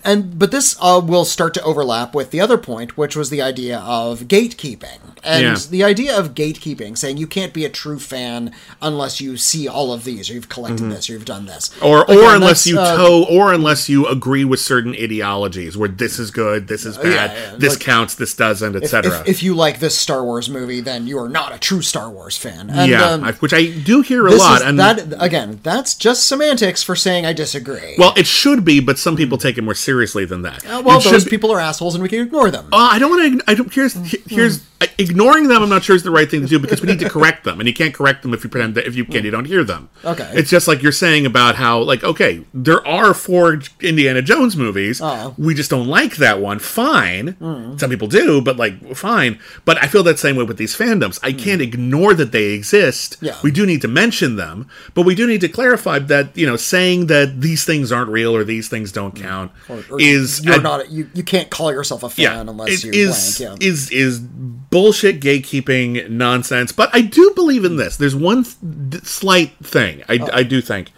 and but this uh, will start to overlap with the other point, which was the idea of gatekeeping. And Yeah. the idea of gatekeeping, saying you can't be a true fan unless you see all of these, or you've collected this, or you've done this, Mm-hmm. Or Again, or unless you uh, toe or unless you agree with certain ideologies where this is good, this is bad, yeah, yeah. this Like- counts, this doesn't, etc. if, if you like this Star Wars movie, then you are not a true Star Wars fan. And, yeah, um, I- which I do hear a lot. is, and that again, that's just semantics for saying I disagree. well, it should be, but some people take it more seriously than that. Uh, well, It those be- people are assholes, and we can ignore them. Uh, I don't want to. I don't. Here's here's ignoring them. I'm not sure is the right thing to do because we need to correct them, and you can't correct them if you pretend that if you can, you don't hear them. Okay. It's just like you're saying about how like okay, there are four Indiana Jones movies. Oh. We just don't like that one. Fine. Some people do, but like fine. But I feel that same way with these fandoms. I can't ignore that they exist. Yeah. We do need to mention them, but we do need to clarify that you know saying that these things aren't real or these things don't count Or- or is you're not you, you can't call yourself a fan unless it you is blank. Yeah. is is bullshit gatekeeping nonsense. But I do believe in this. There's one th- slight thing I, Oh. I do think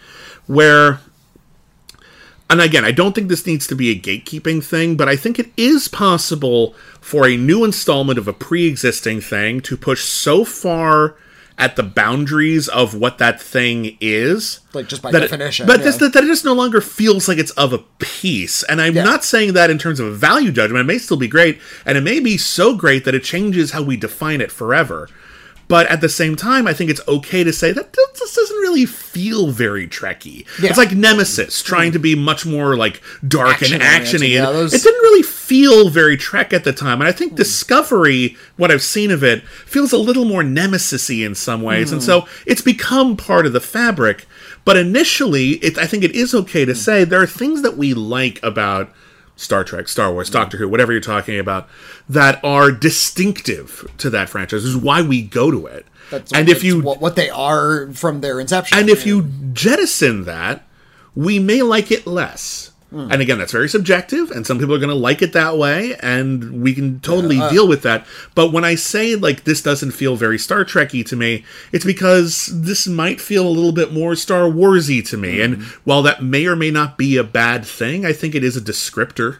where. And again, I don't think this needs to be a gatekeeping thing, but I think it is possible for a new installment of a pre-existing thing to push so far at the boundaries of what that thing is, Like, just by that it- definition, but yeah. this, that, that it just no longer feels like it's of a piece. And I'm Yeah. not saying that in terms of a value judgment. It may still be great, and it may be so great that it changes how we define it forever. But at the same time, I think it's okay to say that this doesn't really feel very Trekky. Yeah. It's like Nemesis trying to be much more like dark and Action-oriented, actiony. yeah, those- It didn't really feel very Trek at the time, and I think Discovery, what I've seen of it, feels a little more Nemesis-y in some ways, and so it's become part of the fabric. But initially, it, I think it is okay to say there are things that we like about Star Trek, Star Wars, Doctor Who, whatever you're talking about, that are distinctive to that franchise. This is why we go to it. That's and what- if you what they are from their inception, and if you jettison that, we may like it less. Hmm. And again, that's very subjective, and some people are going to like it that way, and we can totally uh, deal with that. But when I say like this doesn't feel very Star Trekky to me, it's because this might feel a little bit more Star Warsy to me. And Hmm. while that may or may not be a bad thing, I think it is a descriptor.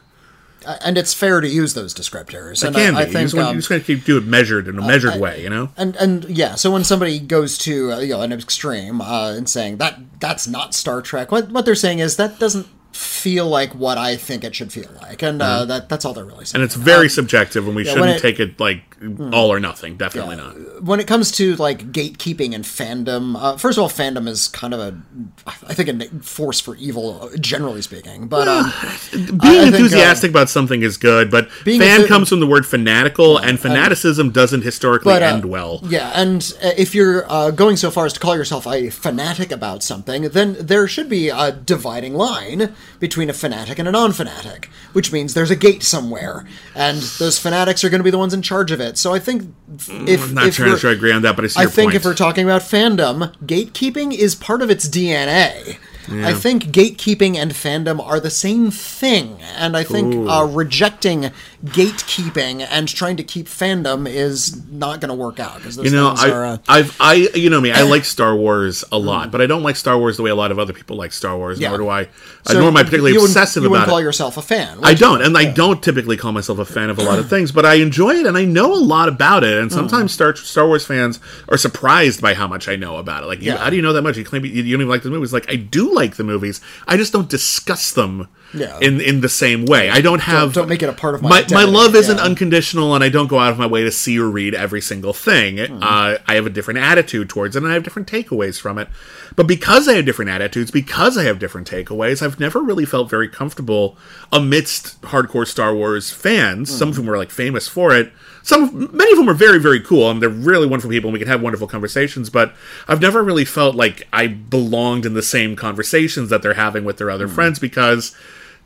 and it's fair to use those descriptors. It and can I, I be. think you just, um, just got to keep do it measured in a measured way, you know. And and yeah, so when somebody goes to uh, you know an extreme uh, and saying that that's not Star Trek, what what they're saying is that doesn't feel like what I think it should feel like, and uh, that that's all they're really saying. Mm-hmm. And it's very subjective, and we when shouldn't it- take it like all or nothing. Definitely not. when it comes to like gatekeeping and fandom, uh, first of all, fandom is kind of a, I think, a force for evil, uh, generally speaking. But um, being I think, uh, enthusiastic about something is good, but fan comes from the word fanatical, and fanaticism doesn't historically But, uh, end well. Yeah, and uh, if you're uh, going so far as to call yourself a fanatic about something, then there should be a dividing line between a fanatic and a non-fanatic, which means there's a gate somewhere, and those fanatics are going to be the ones in charge of it. So I think if I'm not if trying we're- to agree on that, but I see I think point. if we're talking about fandom, gatekeeping is part of its DNA. I think gatekeeping and fandom are the same thing, and I think uh, rejecting gatekeeping and trying to keep fandom is not going to work out because you know, I, are. Uh, I've, I, you know me, I like Star Wars a lot, but I don't like Star Wars the way a lot of other people like Star Wars. Mm. Yeah. Nor do I, uh, so nor am I particularly you obsessive you wouldn't call it. yourself a fan. I don't, you? and I don't typically call myself a fan of a lot of things, but I enjoy it and I know a lot about it. Mm. And sometimes Star Star Wars fans are surprised by how much I know about it. Like, you, Yeah. how do you know that much? You claim you, you don't even like the movies. Like, I do like the movies. I just don't discuss them Yeah. in in the same way. I don't have don't make it a part of my my my love isn't unconditional, and I don't go out of my way to see or read every single thing. Hmm. Uh, I have a different attitude towards it, and I have different takeaways from it. But because I have different attitudes, because I have different takeaways, I've never really felt very comfortable amidst hardcore Star Wars fans. Some of whom are like famous for it. Some, many of them are very, very cool, and they're really wonderful people, and we can have wonderful conversations. But I've never really felt like I belonged in the same conversations that they're having with their other friends because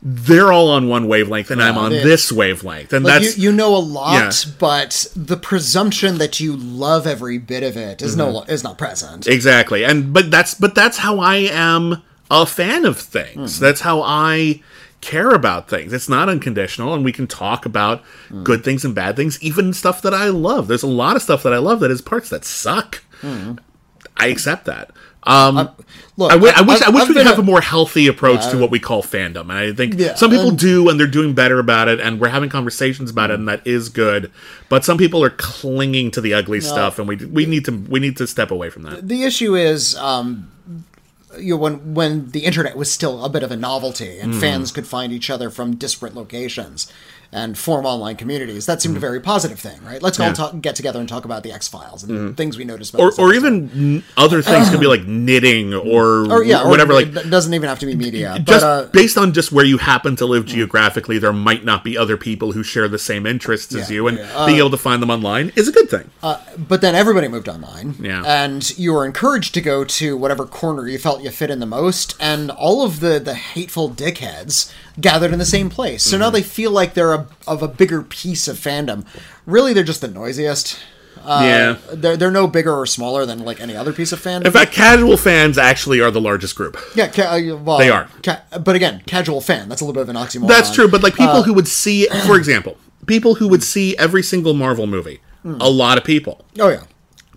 they're all on one wavelength, and I'm on this wavelength, and Like that's you, you know a lot, yeah. but the presumption that you love every bit of it is Mm-hmm. no is not present. exactly. And but that's but that's how i am a fan of things. Mm-hmm. That's how i care about things. It's not unconditional and we can talk about mm. good things and bad things even stuff that i love. There's a lot of stuff that i love that is parts that suck. Mm-hmm. I accept that um Look, I wish I've- I wish I've we could have a a- more healthy approach to what we call fandom, and I think Yeah, some people and- do, and they're doing better about it, and we're having conversations about it, and that is good. But some people are clinging to the ugly stuff, and we we need to we need to step away from that. the issue is um you know when when the internet was still a bit of a novelty and fans could find each other from disparate locations and form online communities that seemed a very positive thing right let's all talk, get together and talk about the x-files and things we noticed about. Or, or even other things could be like knitting or, or yeah or whatever. Like it doesn't even have to be media but just uh based on just where you happen to live geographically, there might not be other people who share the same interests as you, and yeah. Uh, being able to find them online is a good thing. but then everybody moved online Yeah. and you were encouraged to go to whatever corner you felt you fit in the most and all of the the hateful dickheads gathered in the same place so now Mm-hmm. they feel like they're a, of a bigger piece of fandom really they're just the noisiest yeah. they're, they're no bigger or smaller than like any other piece of fandom In fact, casual fans actually are the largest group. yeah ca- uh, well, They are. ca- but again casual fan that's a little bit of an oxymoron That's true, but like people Uh, who would see, for example, people who would see every single Marvel movie, a lot of people. oh yeah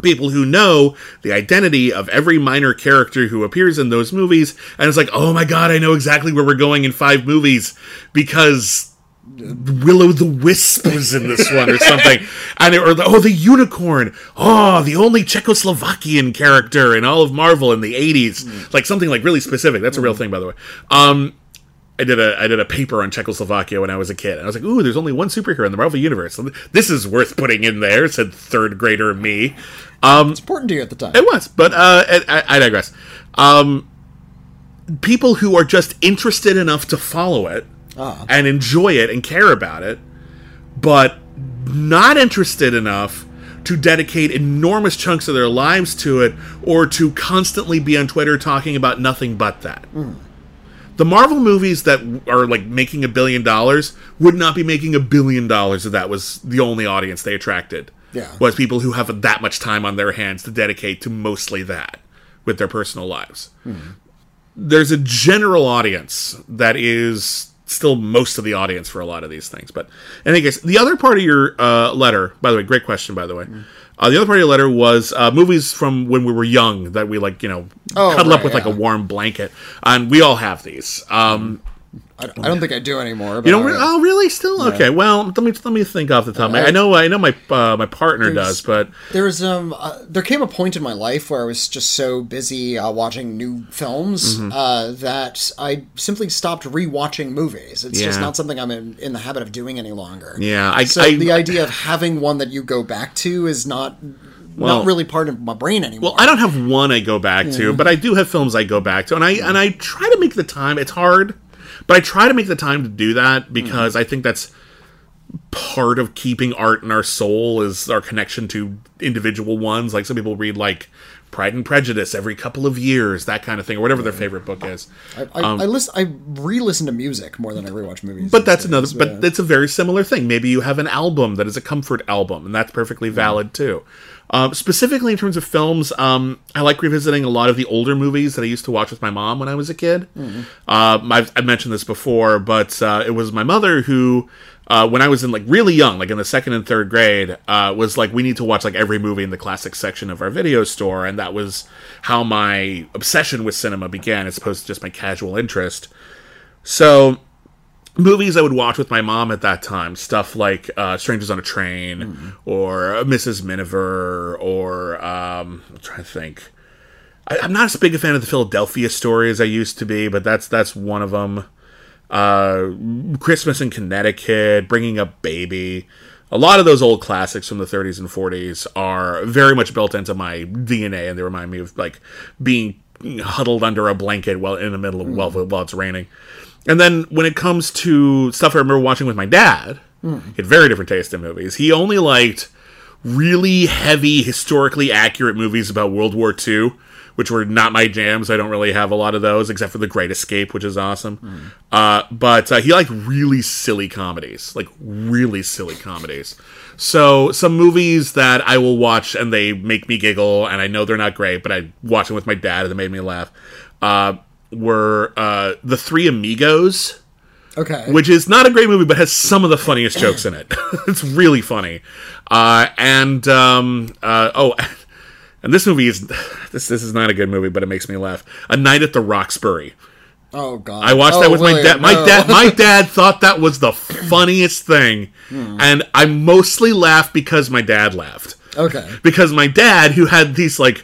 People who know the identity of every minor character who appears in those movies, and it's like, oh my god, I know exactly where we're going in five movies because Will o' the Wisp was in this one or something, and it, or the, oh the unicorn, oh the only Czechoslovakian character in all of Marvel in the '80s, mm. like something like really specific. That's a real mm. thing, by the way. Um, I did a I did a paper on Czechoslovakia when I was a kid, and I was like, "Ooh, there's only one superhero in the Marvel universe. This is worth putting in there." Said third grader me. it's important to you at the time. It was, but uh, I, I digress. Um, people who are just interested enough to follow it Ah. and enjoy it and care about it, but not interested enough to dedicate enormous chunks of their lives to it or to constantly be on Twitter talking about nothing but that. The Marvel movies that are like making a billion dollars would not be making a billion dollars if that was the only audience they attracted. Yeah. Was people who have that much time on their hands to dedicate to mostly that with their personal lives. There's a general audience that is still most of the audience for a lot of these things. But in any case, the other part of your uh, letter, by the way, great question, by the way. Uh, the other part of your letter was uh, movies from when we were young that we like, you know, Oh, cuddle up right, with like a warm blanket, and we all have these. Um, I, I don't think I do anymore. But you don't? I- Re- oh, really? Still okay. Well, let me let me think off the top. of my I know I know my uh, my partner does, but There's um uh, there came a point in my life where I was just so busy uh, watching new films Mm-hmm. uh, that I simply stopped rewatching movies. It's just not something I'm in, in the habit of doing any longer. yeah, I, So I the idea of having one that you go back to is not Well- not really part of my brain anymore. Well, I don't have one I go back to, but I do have films I go back to, and I and I try to make the time. It's hard, but I try to make the time to do that hmm. because I think that's part of keeping art in our soul is our connection to individual ones. Like some people read like Pride and Prejudice every couple of years, that kind of thing, or whatever their favorite book is. I, I, I listen. I re-listen to music more than I rewatch movies. Um, But that's days, another. But it's a very similar thing. Maybe you have an album that is a comfort album, and that's perfectly valid too. Um, specifically in terms of films, um, I like revisiting a lot of the older movies that I used to watch with my mom when I was a kid. Uh, I've, I've mentioned this before, but uh, it was my mother who, uh, when I was in like really young, like in the second and third grade, uh, was like, we need to watch like every movie in the classic section of our video store, and that was how my obsession with cinema began, as opposed to just my casual interest. So movies I would watch with my mom at that time, stuff like uh, Strangers on a Train or uh, Mrs. Miniver or um, I'm trying to think. I, I'm not as big a fan of the Philadelphia story as I used to be, but that's that's one of them. Uh, Christmas in Connecticut, Bringing Up Baby. A lot of those old classics from the 30s and 40s are very much built into my DNA, and they remind me of like being huddled under a blanket while in the middle of while, while it's raining. And then when it comes to stuff I remember watching with my dad, he had very different taste in movies. He only liked really heavy, historically accurate movies about World War II, which were not my jams. I don't really have a lot of those, except for The Great Escape, which is awesome. Uh, but uh, he liked really silly comedies, like really silly comedies. So some movies that I will watch and they make me giggle, and I know they're not great, but I watch them with my dad and they made me laugh. Uh, were uh, the Three Amigos okay. which is not a great movie, but has some of the funniest jokes in it. it's really funny. Uh, and um, uh, oh, and this movie is this this is not a good movie, but it makes me laugh. A Night at the Roxbury. oh God. I watched Oh, that with my dad. My no. dad, my dad thought that was the funniest thing, hmm. and I mostly laughed because my dad laughed Okay. because my dad, who had these like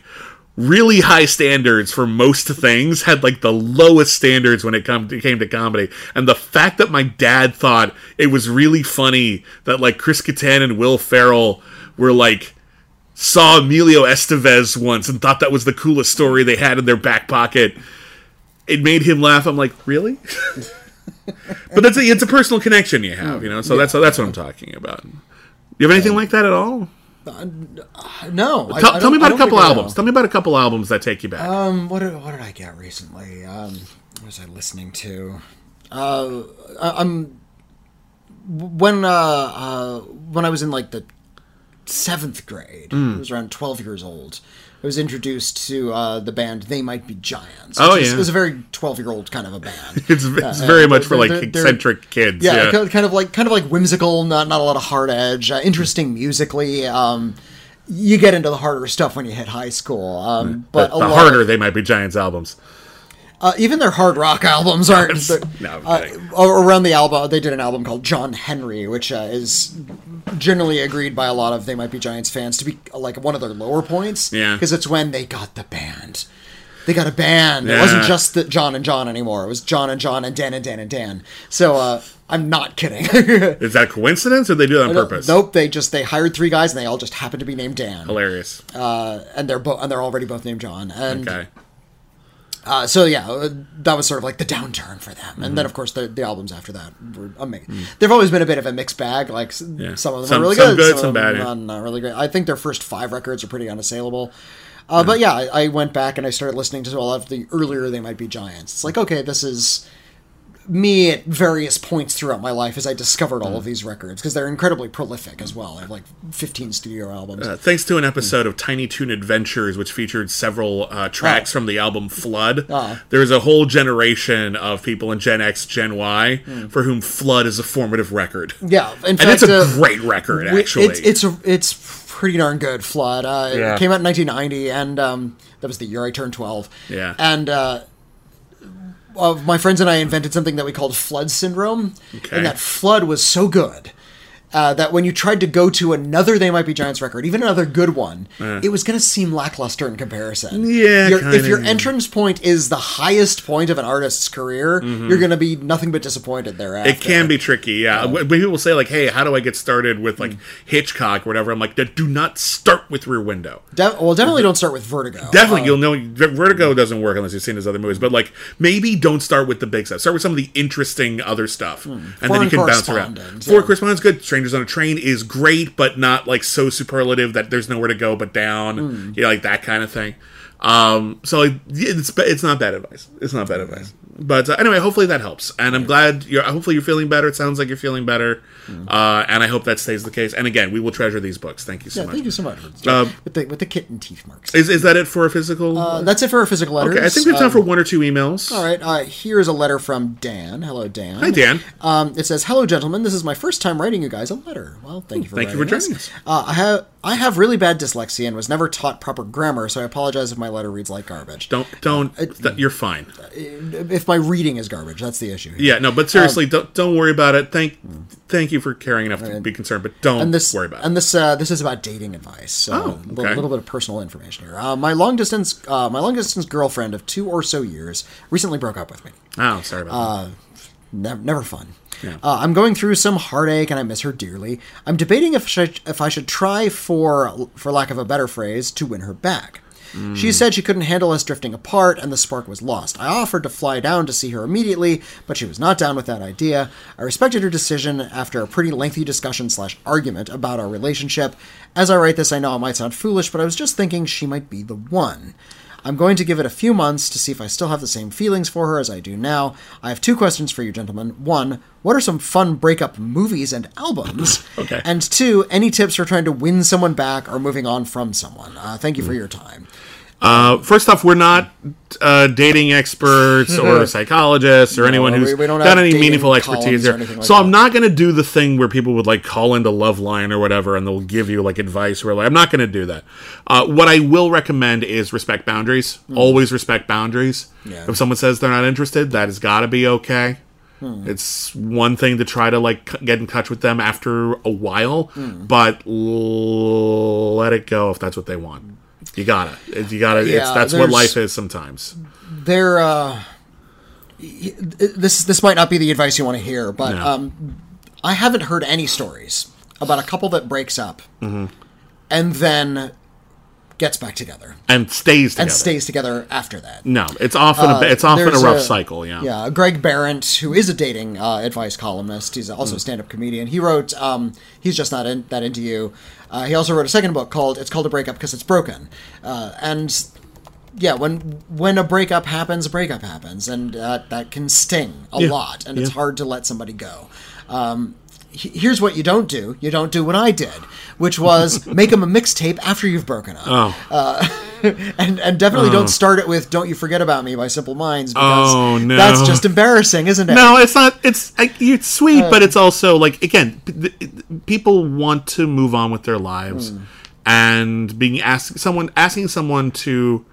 really high standards for most things, had like the lowest standards when it come it came to comedy. And the fact that my dad thought it was really funny that like Chris Kattan and Will Ferrell were like saw Emilio Estevez once and thought that was the coolest story they had in their back pocket. It made him laugh. I'm like, really? but that's a, it's a personal connection you have, you know. So that's that's what I'm talking about. You have anything like that at all? No. Tell, I tell me about a couple albums. Tell me about a couple albums that take you back. Um, what did, what did I get recently? Um, what was I listening to? Uh, I, I'm when uh, uh when I was in like the seventh grade. Hmm. I was around twelve years old. I was introduced to uh, the band They Might Be Giants. Oh, is- yeah. It was a very twelve-year-old kind of a band. it's it's uh, very uh, much for they're- like they're- they're- eccentric kids. yeah, Yeah, kind of like kind of like whimsical, not not a lot of hard edge, uh, interesting musically. Um, you get into the harder stuff when you hit high school, um, but the lot- harder they might be Giants albums. Uh, even their hard rock albums aren't. No, uh, around the album, they did an album called John Henry, which uh, is generally agreed by a lot of They Might Be Giants fans to be like one of their lower points. Yeah. because it's when they got the band. they got a band. It wasn't just the John and John anymore. It was John and John and Dan and Dan and Dan. So uh, I'm not kidding. Is that coincidence or they do that on purpose? Nope. They just they hired three guys and they all just happened to be named Dan. Hilarious. Uh, and they're both and they're already both named John. And okay. Uh, so yeah, uh, that was sort of like the downturn for them. And Mm-hmm. then of course the, the albums after that were amazing. They've always been a bit of a mixed bag. Like Yeah. some of them Some- are really some good, good, some, some bad, yeah. not, really great. I think their first five records are pretty unassailable. Uh, But yeah, I, I went back and I started listening to a lot of the earlier They Might Be Giants. It's like okay, this is me at various points throughout my life as I discovered Mm. all of these records because they're incredibly prolific as well. I have like 15 studio albums. Uh, thanks to an episode of Tiny Toon Adventures, which featured several uh, tracks Oh. from the album Flood, Ah. there's a whole generation of people in Gen X, Gen Y, Hmm. for whom Flood is a formative record. yeah, in And it's a uh, great record, actually. It's it's a, it's pretty darn good. Flood. Uh, Yeah. It came out in 1990, and um, that was the year I turned 12. Yeah. And uh, my friends and I invented something that we called flood syndrome, Okay. and that flood was so good. Uh, that when you tried to go to another They Might Be Giants record, even another good one, it was going to seem lackluster in comparison. Yeah, Your- kinda, if your yeah. entrance point is the highest point of an artist's career, you're going to be nothing but disappointed thereafter. Mm-hmm. It can be tricky, yeah. When people say like, "Hey, how do I get started with like Hmm. Hitchcock or whatever?" I'm like, "Do not start with Rear Window." De- well, definitely don't start with Vertigo. Definitely, Uh, you'll know Vertigo doesn't work unless you've seen his other movies. But like, maybe don't start with the big stuff. Start with some of the interesting other stuff, and then you can bounce around. Correspondent, Four yeah. correspondence good. Strangers on a Train is great, but not like so superlative that there's nowhere to go but down. Hmm. You know, like that kind of thing. Um, so like, it's it's not bad advice. It's not bad advice. But uh, anyway, hopefully that helps, and I'm glad you're. Hopefully you're feeling better. It sounds like you're feeling better, uh, and I hope that stays the case. And again, we will treasure these books. Thank you so Yeah, much. thank you so much. Uh, with the with the kitten teeth marks. Is is that it for a physical? Uh, that's it for our physical letters. Okay, I think we have time Um, for one or two emails. All right, uh, here's a letter from Dan. Hello, Dan. Hi, Dan. Um, it says, "Hello, gentlemen. This is my first time writing you guys a letter. Well, thank you for Thank you for writing joining us. Uh, I have I have really bad dyslexia and was never taught proper grammar, so I apologize if my letter reads like garbage. Don't don't. you're fine. If my reading is garbage, that's the issue. Yeah, no, but seriously, don't don't worry about it. Thank thank you for caring enough to be concerned, but don't and this worry about and this uh, this is about dating advice. So Oh, a little, little bit of personal information here. Uh, my long distance uh, my long distance girlfriend of two or so years recently broke up with me. Oh, sorry about Never, never fun. Yeah. Uh, I'm going through some heartache, and I miss her dearly. I'm debating if I, if I should try, for for lack of a better phrase, to win her back. She said she couldn't handle us drifting apart, and the spark was lost. I offered to fly down to see her immediately, but she was not down with that idea. I respected her decision after a pretty lengthy discussion slash argument about our relationship. As I write this, I know it might sound foolish, but I was just thinking she might be the one. I'm going to give it a few months to see if I still have the same feelings for her as I do now. I have two questions for you, gentlemen. One, what are some fun breakup movies and albums? Okay. And two, any tips for trying to win someone back or moving on from someone? Uh, thank you for your time. Uh, first off, we're not uh, dating experts or psychologists or anyone we- who's we got any meaningful expertise or here. like so I'm not going to do the thing where people would like call into Loveline or whatever, and they'll give you like advice. Or like, I'm not going to do that. Uh, what I will recommend is respect boundaries. Always respect boundaries. Yeah. If someone says they're not interested, that has got to be okay. Hmm. It's one thing to try to like get in touch with them after a while, Hmm. but l- let it go if that's what they want. You gotta, you gotta. it's, that's what life is sometimes. There, uh, this this might not be the advice you want to hear, but No. um, I haven't heard any stories about a couple that breaks up Mm-hmm. and then gets back together And stays together. and stays together after that. No, it's often a, it's often a There's rough cycle. Yeah. Yeah, Greg Behrendt, who is a dating uh, advice columnist, he's Mm. also a stand-up comedian. He wrote, um, "He's just not in, that into you." Uh, he also wrote a second book called "It's Called a Breakup Because It's Broken," uh, and yeah, when when a breakup happens, a breakup happens, and uh, that can sting a lot, and it's hard to let somebody go. Um, Here's what you don't do. You don't do what I did, which was make them a mixtape after you've broken up Oh, and and definitely don't start it with "Don't You Forget About Me" by Simple Minds because Oh, no. that's just embarrassing, isn't it? no, it's not. It's it's sweet, Uh, but it's also like again, p- th- people want to move on with their lives, Hmm. and being asked someone asking someone to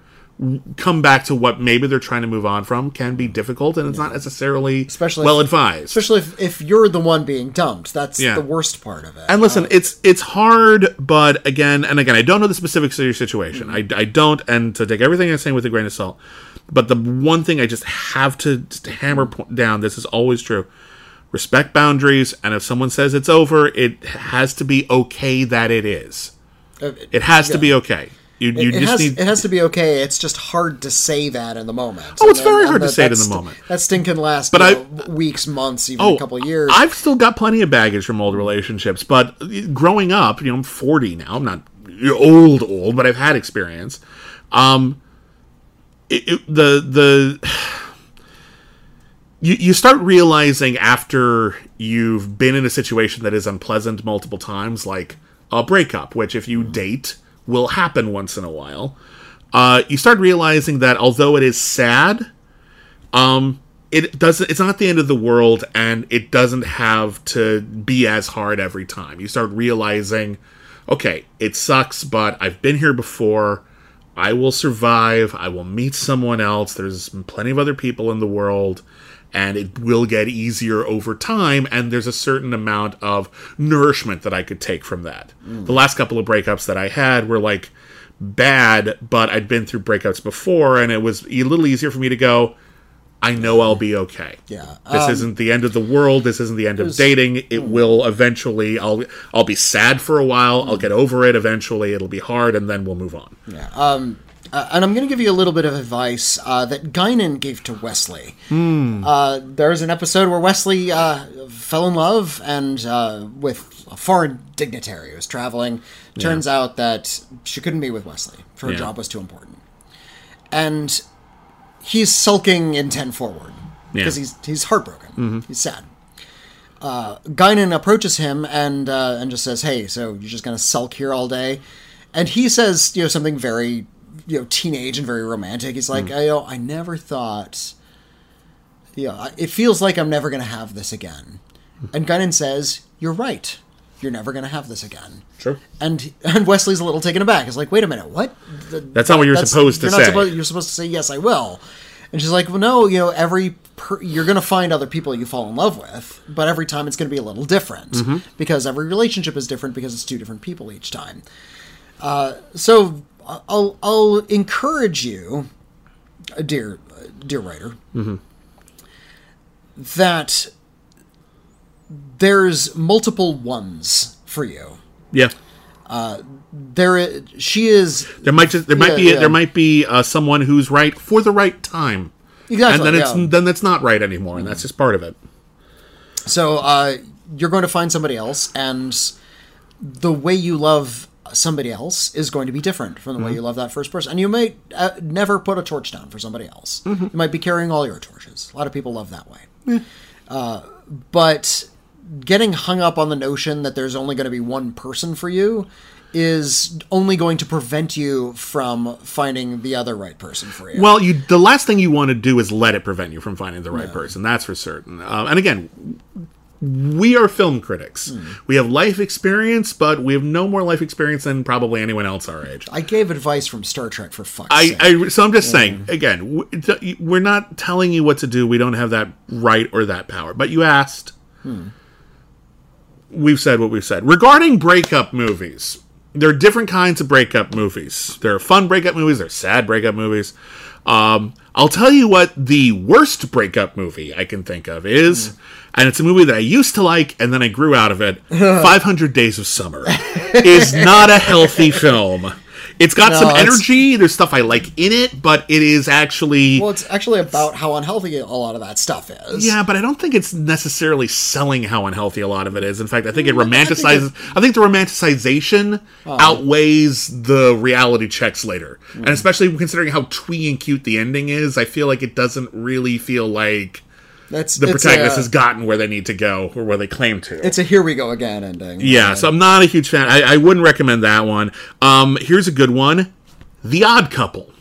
come back to what maybe they're trying to move on from can be difficult and it's not necessarily Especially well if- advised. Especially if, if you're the one being dumped. That's Yeah. the worst part of it. And listen, it's it's hard, but again and again, I don't know the specifics of your situation. I, I don't, and to take everything I'm saying with a grain of salt. But the one thing I just have to just hammer down: this is always true. Respect boundaries, and if someone says it's over, it has to be okay that it is. Uh, It has to be okay. You, you it, just has, need. it has to be okay. It's just hard to say that in the moment. Oh, it's And- very and hard to say it in the moment. That stink can last But I- know, weeks, months, even Oh, a couple years. I've still got plenty of baggage from old relationships, but growing up, you know, I'm 40 now. I'm not old, old, but I've had experience. Um, it, it- the the you you start realizing after you've been in a situation that is unpleasant multiple times, like a breakup, which if you date will happen once in a while. Uh, you start realizing that although it is sad, um, it doesn't it's not the end of the world and it doesn't have to be as hard every time. You start realizing okay it sucks but i've been here before. I will survive. I will meet someone else. There's plenty of other people in the world and it will get easier over time and there's a certain amount of nourishment that i could take from that the last couple of breakups that i had were like bad but i'd been through breakups before and it was a little easier for me to go I know I'll be okay. Yeah. This Um, isn't the end of the world. This isn't the end of dating. It will eventually. I'll I'll be sad for a while. I'll get over it eventually. It'll be hard, and then we'll move on. Yeah. Um, uh, and I'm going to give you a little bit of advice uh, that Guinan gave to Wesley. Hmm. Uh, there's an episode where Wesley uh, fell in love and uh, with a foreign dignitary who was traveling. Turns out that she couldn't be with Wesley. Her Yeah. job was too important. And he's sulking in 10 forward because Yeah. he's, he's heartbroken. He's sad. Uh, Guinan approaches him and uh, and just says, "Hey, so you're just gonna sulk here all day?" And he says, you know, something very, you know, teenage and very romantic. He's like, "I, you know, I never thought, you know, it feels like I'm never gonna have this again." And Guinan says, "You're right. You're never gonna have this again." Sure. And and Wesley's a little taken aback. He's like, "Wait a minute, what?" Th- That's not what you're supposed to you're say. Not supposed, you're supposed to say, "Yes, I will." And she's like, "Well, no. You know, every per- you're going to find other people you fall in love with, but every time it's going to be a little different Mm-hmm. because every relationship is different because it's two different people each time." Uh, so I'll I'll encourage you, uh, dear dear writer, Mm-hmm. that there's multiple ones for you. Yeah. There, she is There might just there might Yeah, be yeah. there might be uh, someone who's right for the right time, exactly and then it's then it's not right anymore, and that's just part of it. So uh, you're going to find somebody else, and the way you love somebody else is going to be different from the way you love that first person. And you may uh, never put a torch down for somebody else. You might be carrying all your torches. A lot of people love that way. Uh, but getting hung up on the notion that there's only going to be one person for you is only going to prevent you from finding the other right person for you. Well, you the last thing you want to do is let it prevent you from finding the right person. That's for certain. Um, and again, we are film critics. Hmm. We have life experience, but we have no more life experience than probably anyone else our age. I gave advice from Star Trek for fuck's I, sake. I so I'm just saying again, we're not telling you what to do. We don't have that right or that power. But you asked. We've said what we've said regarding breakup movies. There are different kinds of breakup movies. There are fun breakup movies. There are sad breakup movies. Um, I'll tell you what the worst breakup movie I can think of is, and it's a movie that I used to like and then I grew out of it. Five Hundred Days of Summer is not a healthy film. It's got No, some energy. There's stuff I like in it, but it is actually Well, it's actually about how unhealthy a lot of that stuff is. yeah. But I don't think it's necessarily selling how unhealthy a lot of it is. In fact, I think it Mm, romanticizes. I think the romanticization outweighs the reality checks later, Mm. and especially considering how twee and cute the ending is, I feel like it doesn't really feel like That's the protagonist a, has gotten where they need to go or where they claim to. It's a here we go again ending. Yeah, so I'm not a huge fan. I, I wouldn't recommend that one. Um, here's a good one: The Odd Couple.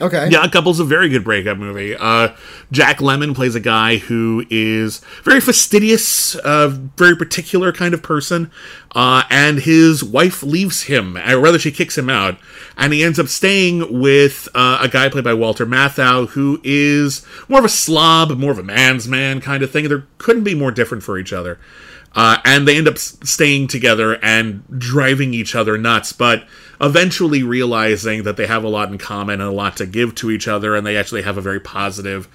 Okay. Yeah, a Couple's a very good breakup movie. Uh, Jack Lemmon plays a guy who is very fastidious, uh, very particular kind of person, uh, and his wife leaves him, or rather, she kicks him out, and he ends up staying with uh, a guy played by Walter Matthau, who is more of a slob, more of a man's man kind of thing. They couldn't be more different for each other. Uh, and they end up staying together and driving each other nuts, but eventually realizing that they have a lot in common and a lot to give to each other, and they actually have a very positive,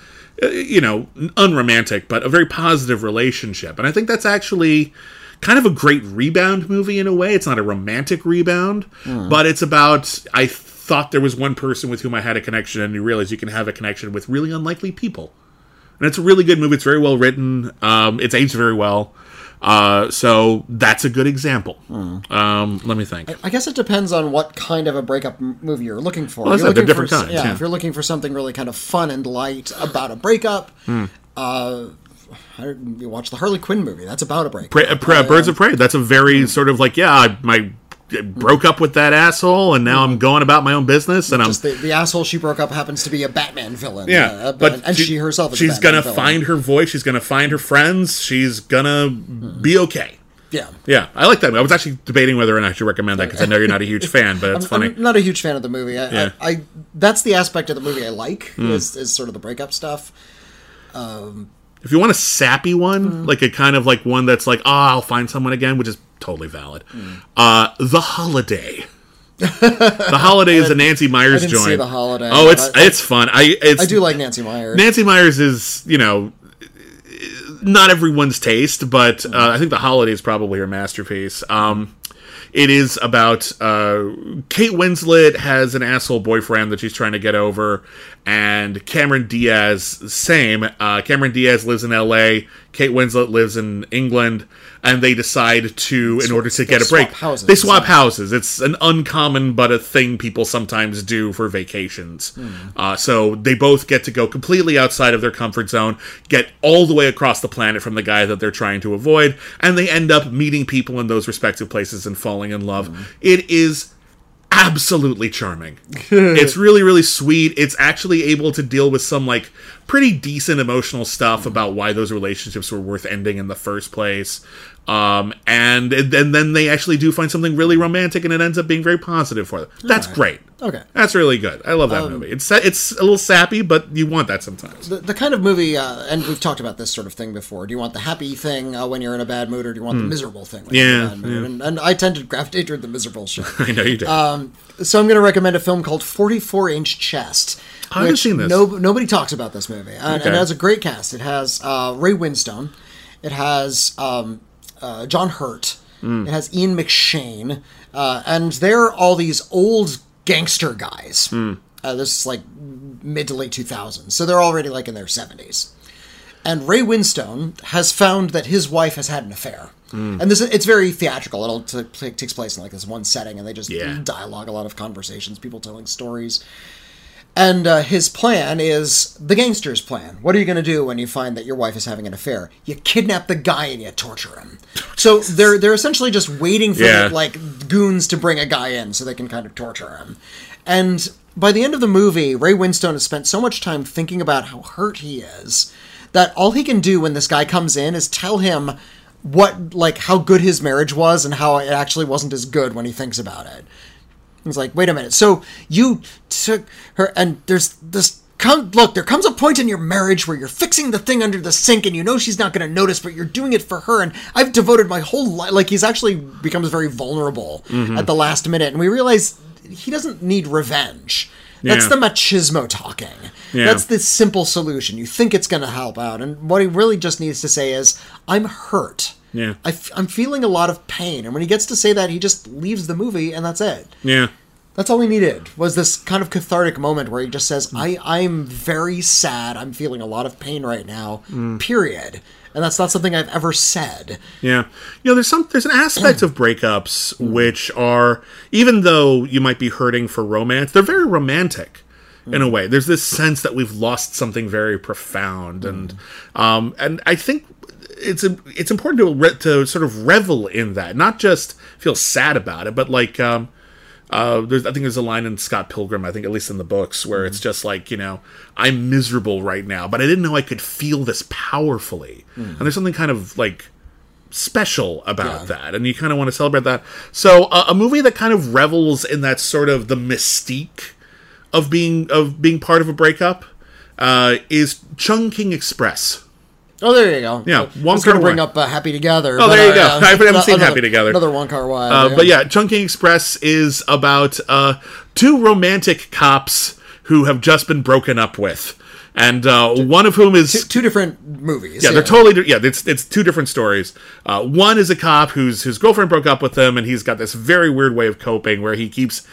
uh, you know, unromantic, but a very positive relationship. And I think that's actually kind of a great rebound movie in a way. It's not a romantic rebound, but it's about I thought there was one person with whom I had a connection, and you realize you can have a connection with really unlikely people. And it's a really good movie. It's very well written. Um, it's aged very well. Uh, so that's a good example. Um, let me think. I guess it depends on what kind of a breakup m- movie you're looking for. Well, you're they're looking for, different s- kinds, Yeah, yeah. if you're looking for something really kind of fun and light about a breakup, Hmm. uh, I- you watch the Harley Quinn movie. That's about a breakup. Pra- uh, pra- Birds of Prey. That's a very sort of like, yeah, I, my I broke up with that asshole, and now I'm going about my own business, and I'm the, the asshole she broke up happens to be a Batman villain. yeah. uh, but and she, herself is she's gonna villain. find her voice. She's gonna find her friends. She's gonna be okay. Yeah. Yeah, I like that. I was actually debating whether or not I should recommend that because I know you're not a huge fan, but it's funny. I'm not a huge fan of the movie. I, Yeah. I, I that's the aspect of the movie I like Hmm. is, is sort of the breakup stuff. Um if you want a sappy one, like a kind of like one that's like, oh, I'll find someone again, which is totally valid. Uh, the Holiday. the Holiday is a Nancy Meyers I didn't joint. see The Holiday, Oh, it's I- it's fun. I it's, I do like Nancy Meyers. Nancy Meyers is you know not everyone's taste, but uh, I think The Holiday is probably her masterpiece. Um, it is about uh, Kate Winslet has an asshole boyfriend that she's trying to get over, and Cameron Diaz same. Uh, Cameron Diaz lives in L.A. Kate Winslet lives in England, and they decide to, in order to get a break, houses, they swap so- houses. It's an uncommon but a thing people sometimes do for vacations. Hmm. Uh, so they both get to go completely outside of their comfort zone, get all the way across the planet from the guy that they're trying to avoid, and they end up meeting people in those respective places and falling in love. Hmm. It is absolutely charming. it's really, really sweet. It's actually able to deal with some like pretty decent emotional stuff about why those relationships were worth ending in the first place. Um, and and then they actually do find something really romantic, and it ends up being very positive for them. That's great. Okay. That's really good. I love that Um, movie. It's it's a little sappy, but you want that sometimes. the, the kind of movie, uh, and we've talked about this sort of thing before. Do you want the happy thing uh, when you're in a bad mood, or do you want the miserable thing when you're in Hmm. Yeah, a bad mood? And, and I tend to gravitate toward the miserable shit. I know you do. Um, so I'm going to recommend a film called 44 Inch Chest. I haven't seen this. No, nobody talks about this movie, and, Okay. and it has a great cast. It has uh, Ray Winstone. It has um, uh, John Hurt. Hmm. It has Ian McShane, uh, and they're all these old gangster guys. Hmm. Uh, this is like mid to late 2000s, so they're already like in their 70s. And Ray Winstone has found that his wife has had an affair. Hmm. And this it's very theatrical. It all t- t- takes place in like this one setting, and they just Yeah. dialogue, a lot of conversations, people telling stories. And uh, his plan is the gangster's plan. What are you going to do when you find that your wife is having an affair? You kidnap the guy and you torture him. So they're they're essentially just waiting for Yeah. like goons to bring a guy in so they can kind of torture him. And by the end of the movie, Ray Winstone has spent so much time thinking about how hurt he is that all he can do when this guy comes in is tell him what like how good his marriage was and how it actually wasn't as good when he thinks about it. It's like, wait a minute. So you took her, and there's this. Come, look, there comes a point in your marriage where you're fixing the thing under the sink, and you know she's not going to notice, but you're doing it for her. And I've devoted my whole life. Like he's actually becomes very vulnerable Mm-hmm. at the last minute, and we realize he doesn't need revenge. That's Yeah. the machismo talking. Yeah. That's the simple solution. You think it's going to help out, and what he really just needs to say is, "I'm hurt." Yeah. I f- I'm feeling a lot of pain. And when he gets to say that, he just leaves the movie and that's it. yeah. That's all he needed was this kind of cathartic moment where he just says, mm. I, I'm very sad. I'm feeling a lot of pain right now, mm. period. And that's not something I've ever said. Yeah, you know, there's some there's an aspect of breakups which are even though you might be hurting for romance, they're very romantic in a way. There's this sense that we've lost something very profound, and um, and I think it's a, it's important to re- to sort of revel in that, not just feel sad about it, but like um, Uh, there's, I think there's a line in Scott Pilgrim, I think at least in the books, where it's just like, you know, I'm miserable right now, but I didn't know I could feel this powerfully. And there's something kind of like special about Yeah. that, and you kind of want to celebrate that. So, uh, a movie that kind of revels in that sort of the mystique of being of being part of a breakup uh, is Chungking Express. Oh, there you go. Yeah, I was Wong going to Kar-wai. bring up uh, Happy Together. Oh, there you uh, go. yeah, I haven't seen Happy Together. Another Wong Kar Wai. Uh, but yeah, Chungking Express is about uh, two romantic cops who have just been broken up with, and uh, one of whom is two different movies. yeah, they're totally yeah. It's it's two different stories. Uh, one is a cop whose his girlfriend broke up with him, and he's got this very weird way of coping where he keeps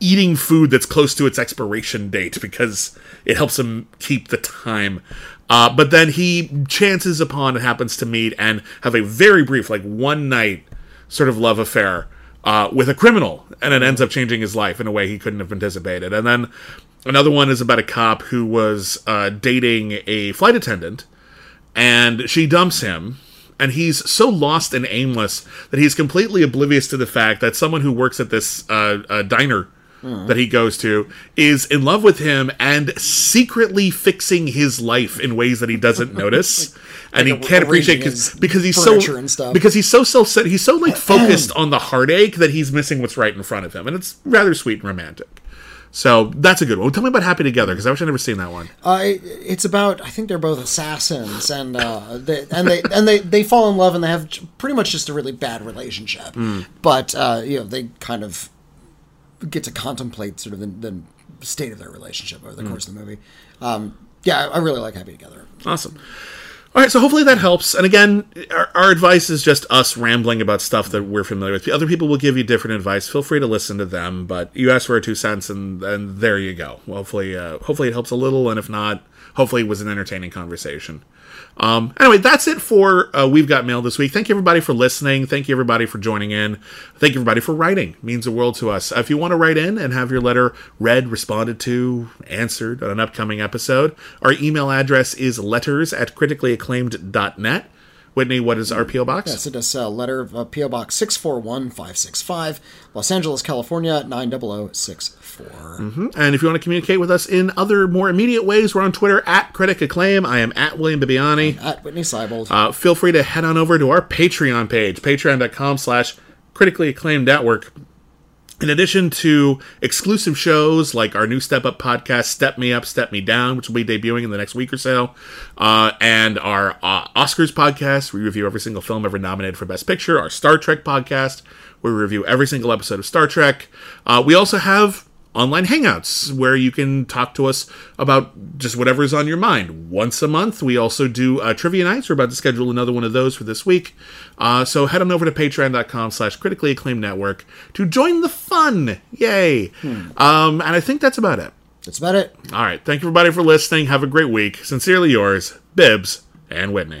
eating food that's close to its expiration date because it helps him keep the time. Uh, but then he chances upon and happens to meet and have a very brief, like one night sort of love affair uh, with a criminal, and it ends up changing his life in a way he couldn't have anticipated. And then another one is about a cop who was uh, dating a flight attendant. And she dumps him. And he's so lost and aimless that he's completely oblivious to the fact that someone who works at this uh, uh, diner that he goes to is in love with him and secretly fixing his life in ways that he doesn't notice and he Like can't appreciate his because he's so and stuff. because he's so self centered he's so like focused on the heartache that he's missing what's right in front of him and it's rather sweet and romantic so that's a good one. Tell me about Happy Together because I wish I'd never seen that one. Uh, it- it's about I think they're both assassins and uh, they, and they and they they fall in love and they have pretty much just a really bad relationship. Hmm. But uh, you know they kind of get to contemplate sort of the, the state of their relationship over the Hmm. course of the movie. Um, yeah, I really like Happy Together. Awesome. All right, so hopefully that helps. And again, our, our advice is just us rambling about stuff that we're familiar with. Other people will give you different advice. Feel free to listen to them, but you asked for a two cents, and, and there you go. Well, hopefully, uh, hopefully it helps a little, and if not, hopefully it was an entertaining conversation. Um, anyway, that's it for uh, We've Got Mail this week. Thank you, everybody, for listening. Thank you, everybody, for joining in. Thank you, everybody, for writing. It means the world to us. If you want to write in and have your letter read, responded to, answered on an upcoming episode, our email address is letters at criticallyacclaimed.net. Witney, what is our P.O. Box? Yeah, send us a letter, uh, PO Box six four one five six five, Los Angeles, California nine zero zero six four. And if you want to communicate with us in other more immediate ways, we're on Twitter at Critic Acclaim. I am at William Bibbiani. At Witney Seibold. Uh, feel free to head on over to our Patreon page, patreon.com slash critically acclaimed network. In addition to exclusive shows like our new Step Up podcast, Step Me Up, Step Me Down, which will be debuting in the next week or so, uh, and our uh, Oscars podcast, we review every single film ever nominated for Best Picture, our Star Trek podcast, we review every single episode of Star Trek. Uh, we also have online hangouts where you can talk to us about just whatever's on your mind. Once a month we also do uh, trivia nights. We're about to schedule another one of those for this week. Uh, so head on over to patreon.com slash critically acclaimed network to join the fun. Yay. Um, and i think that's about it. That's about it. all right. Thank you everybody for listening. Have a great week. Sincerely yours bibbs and witney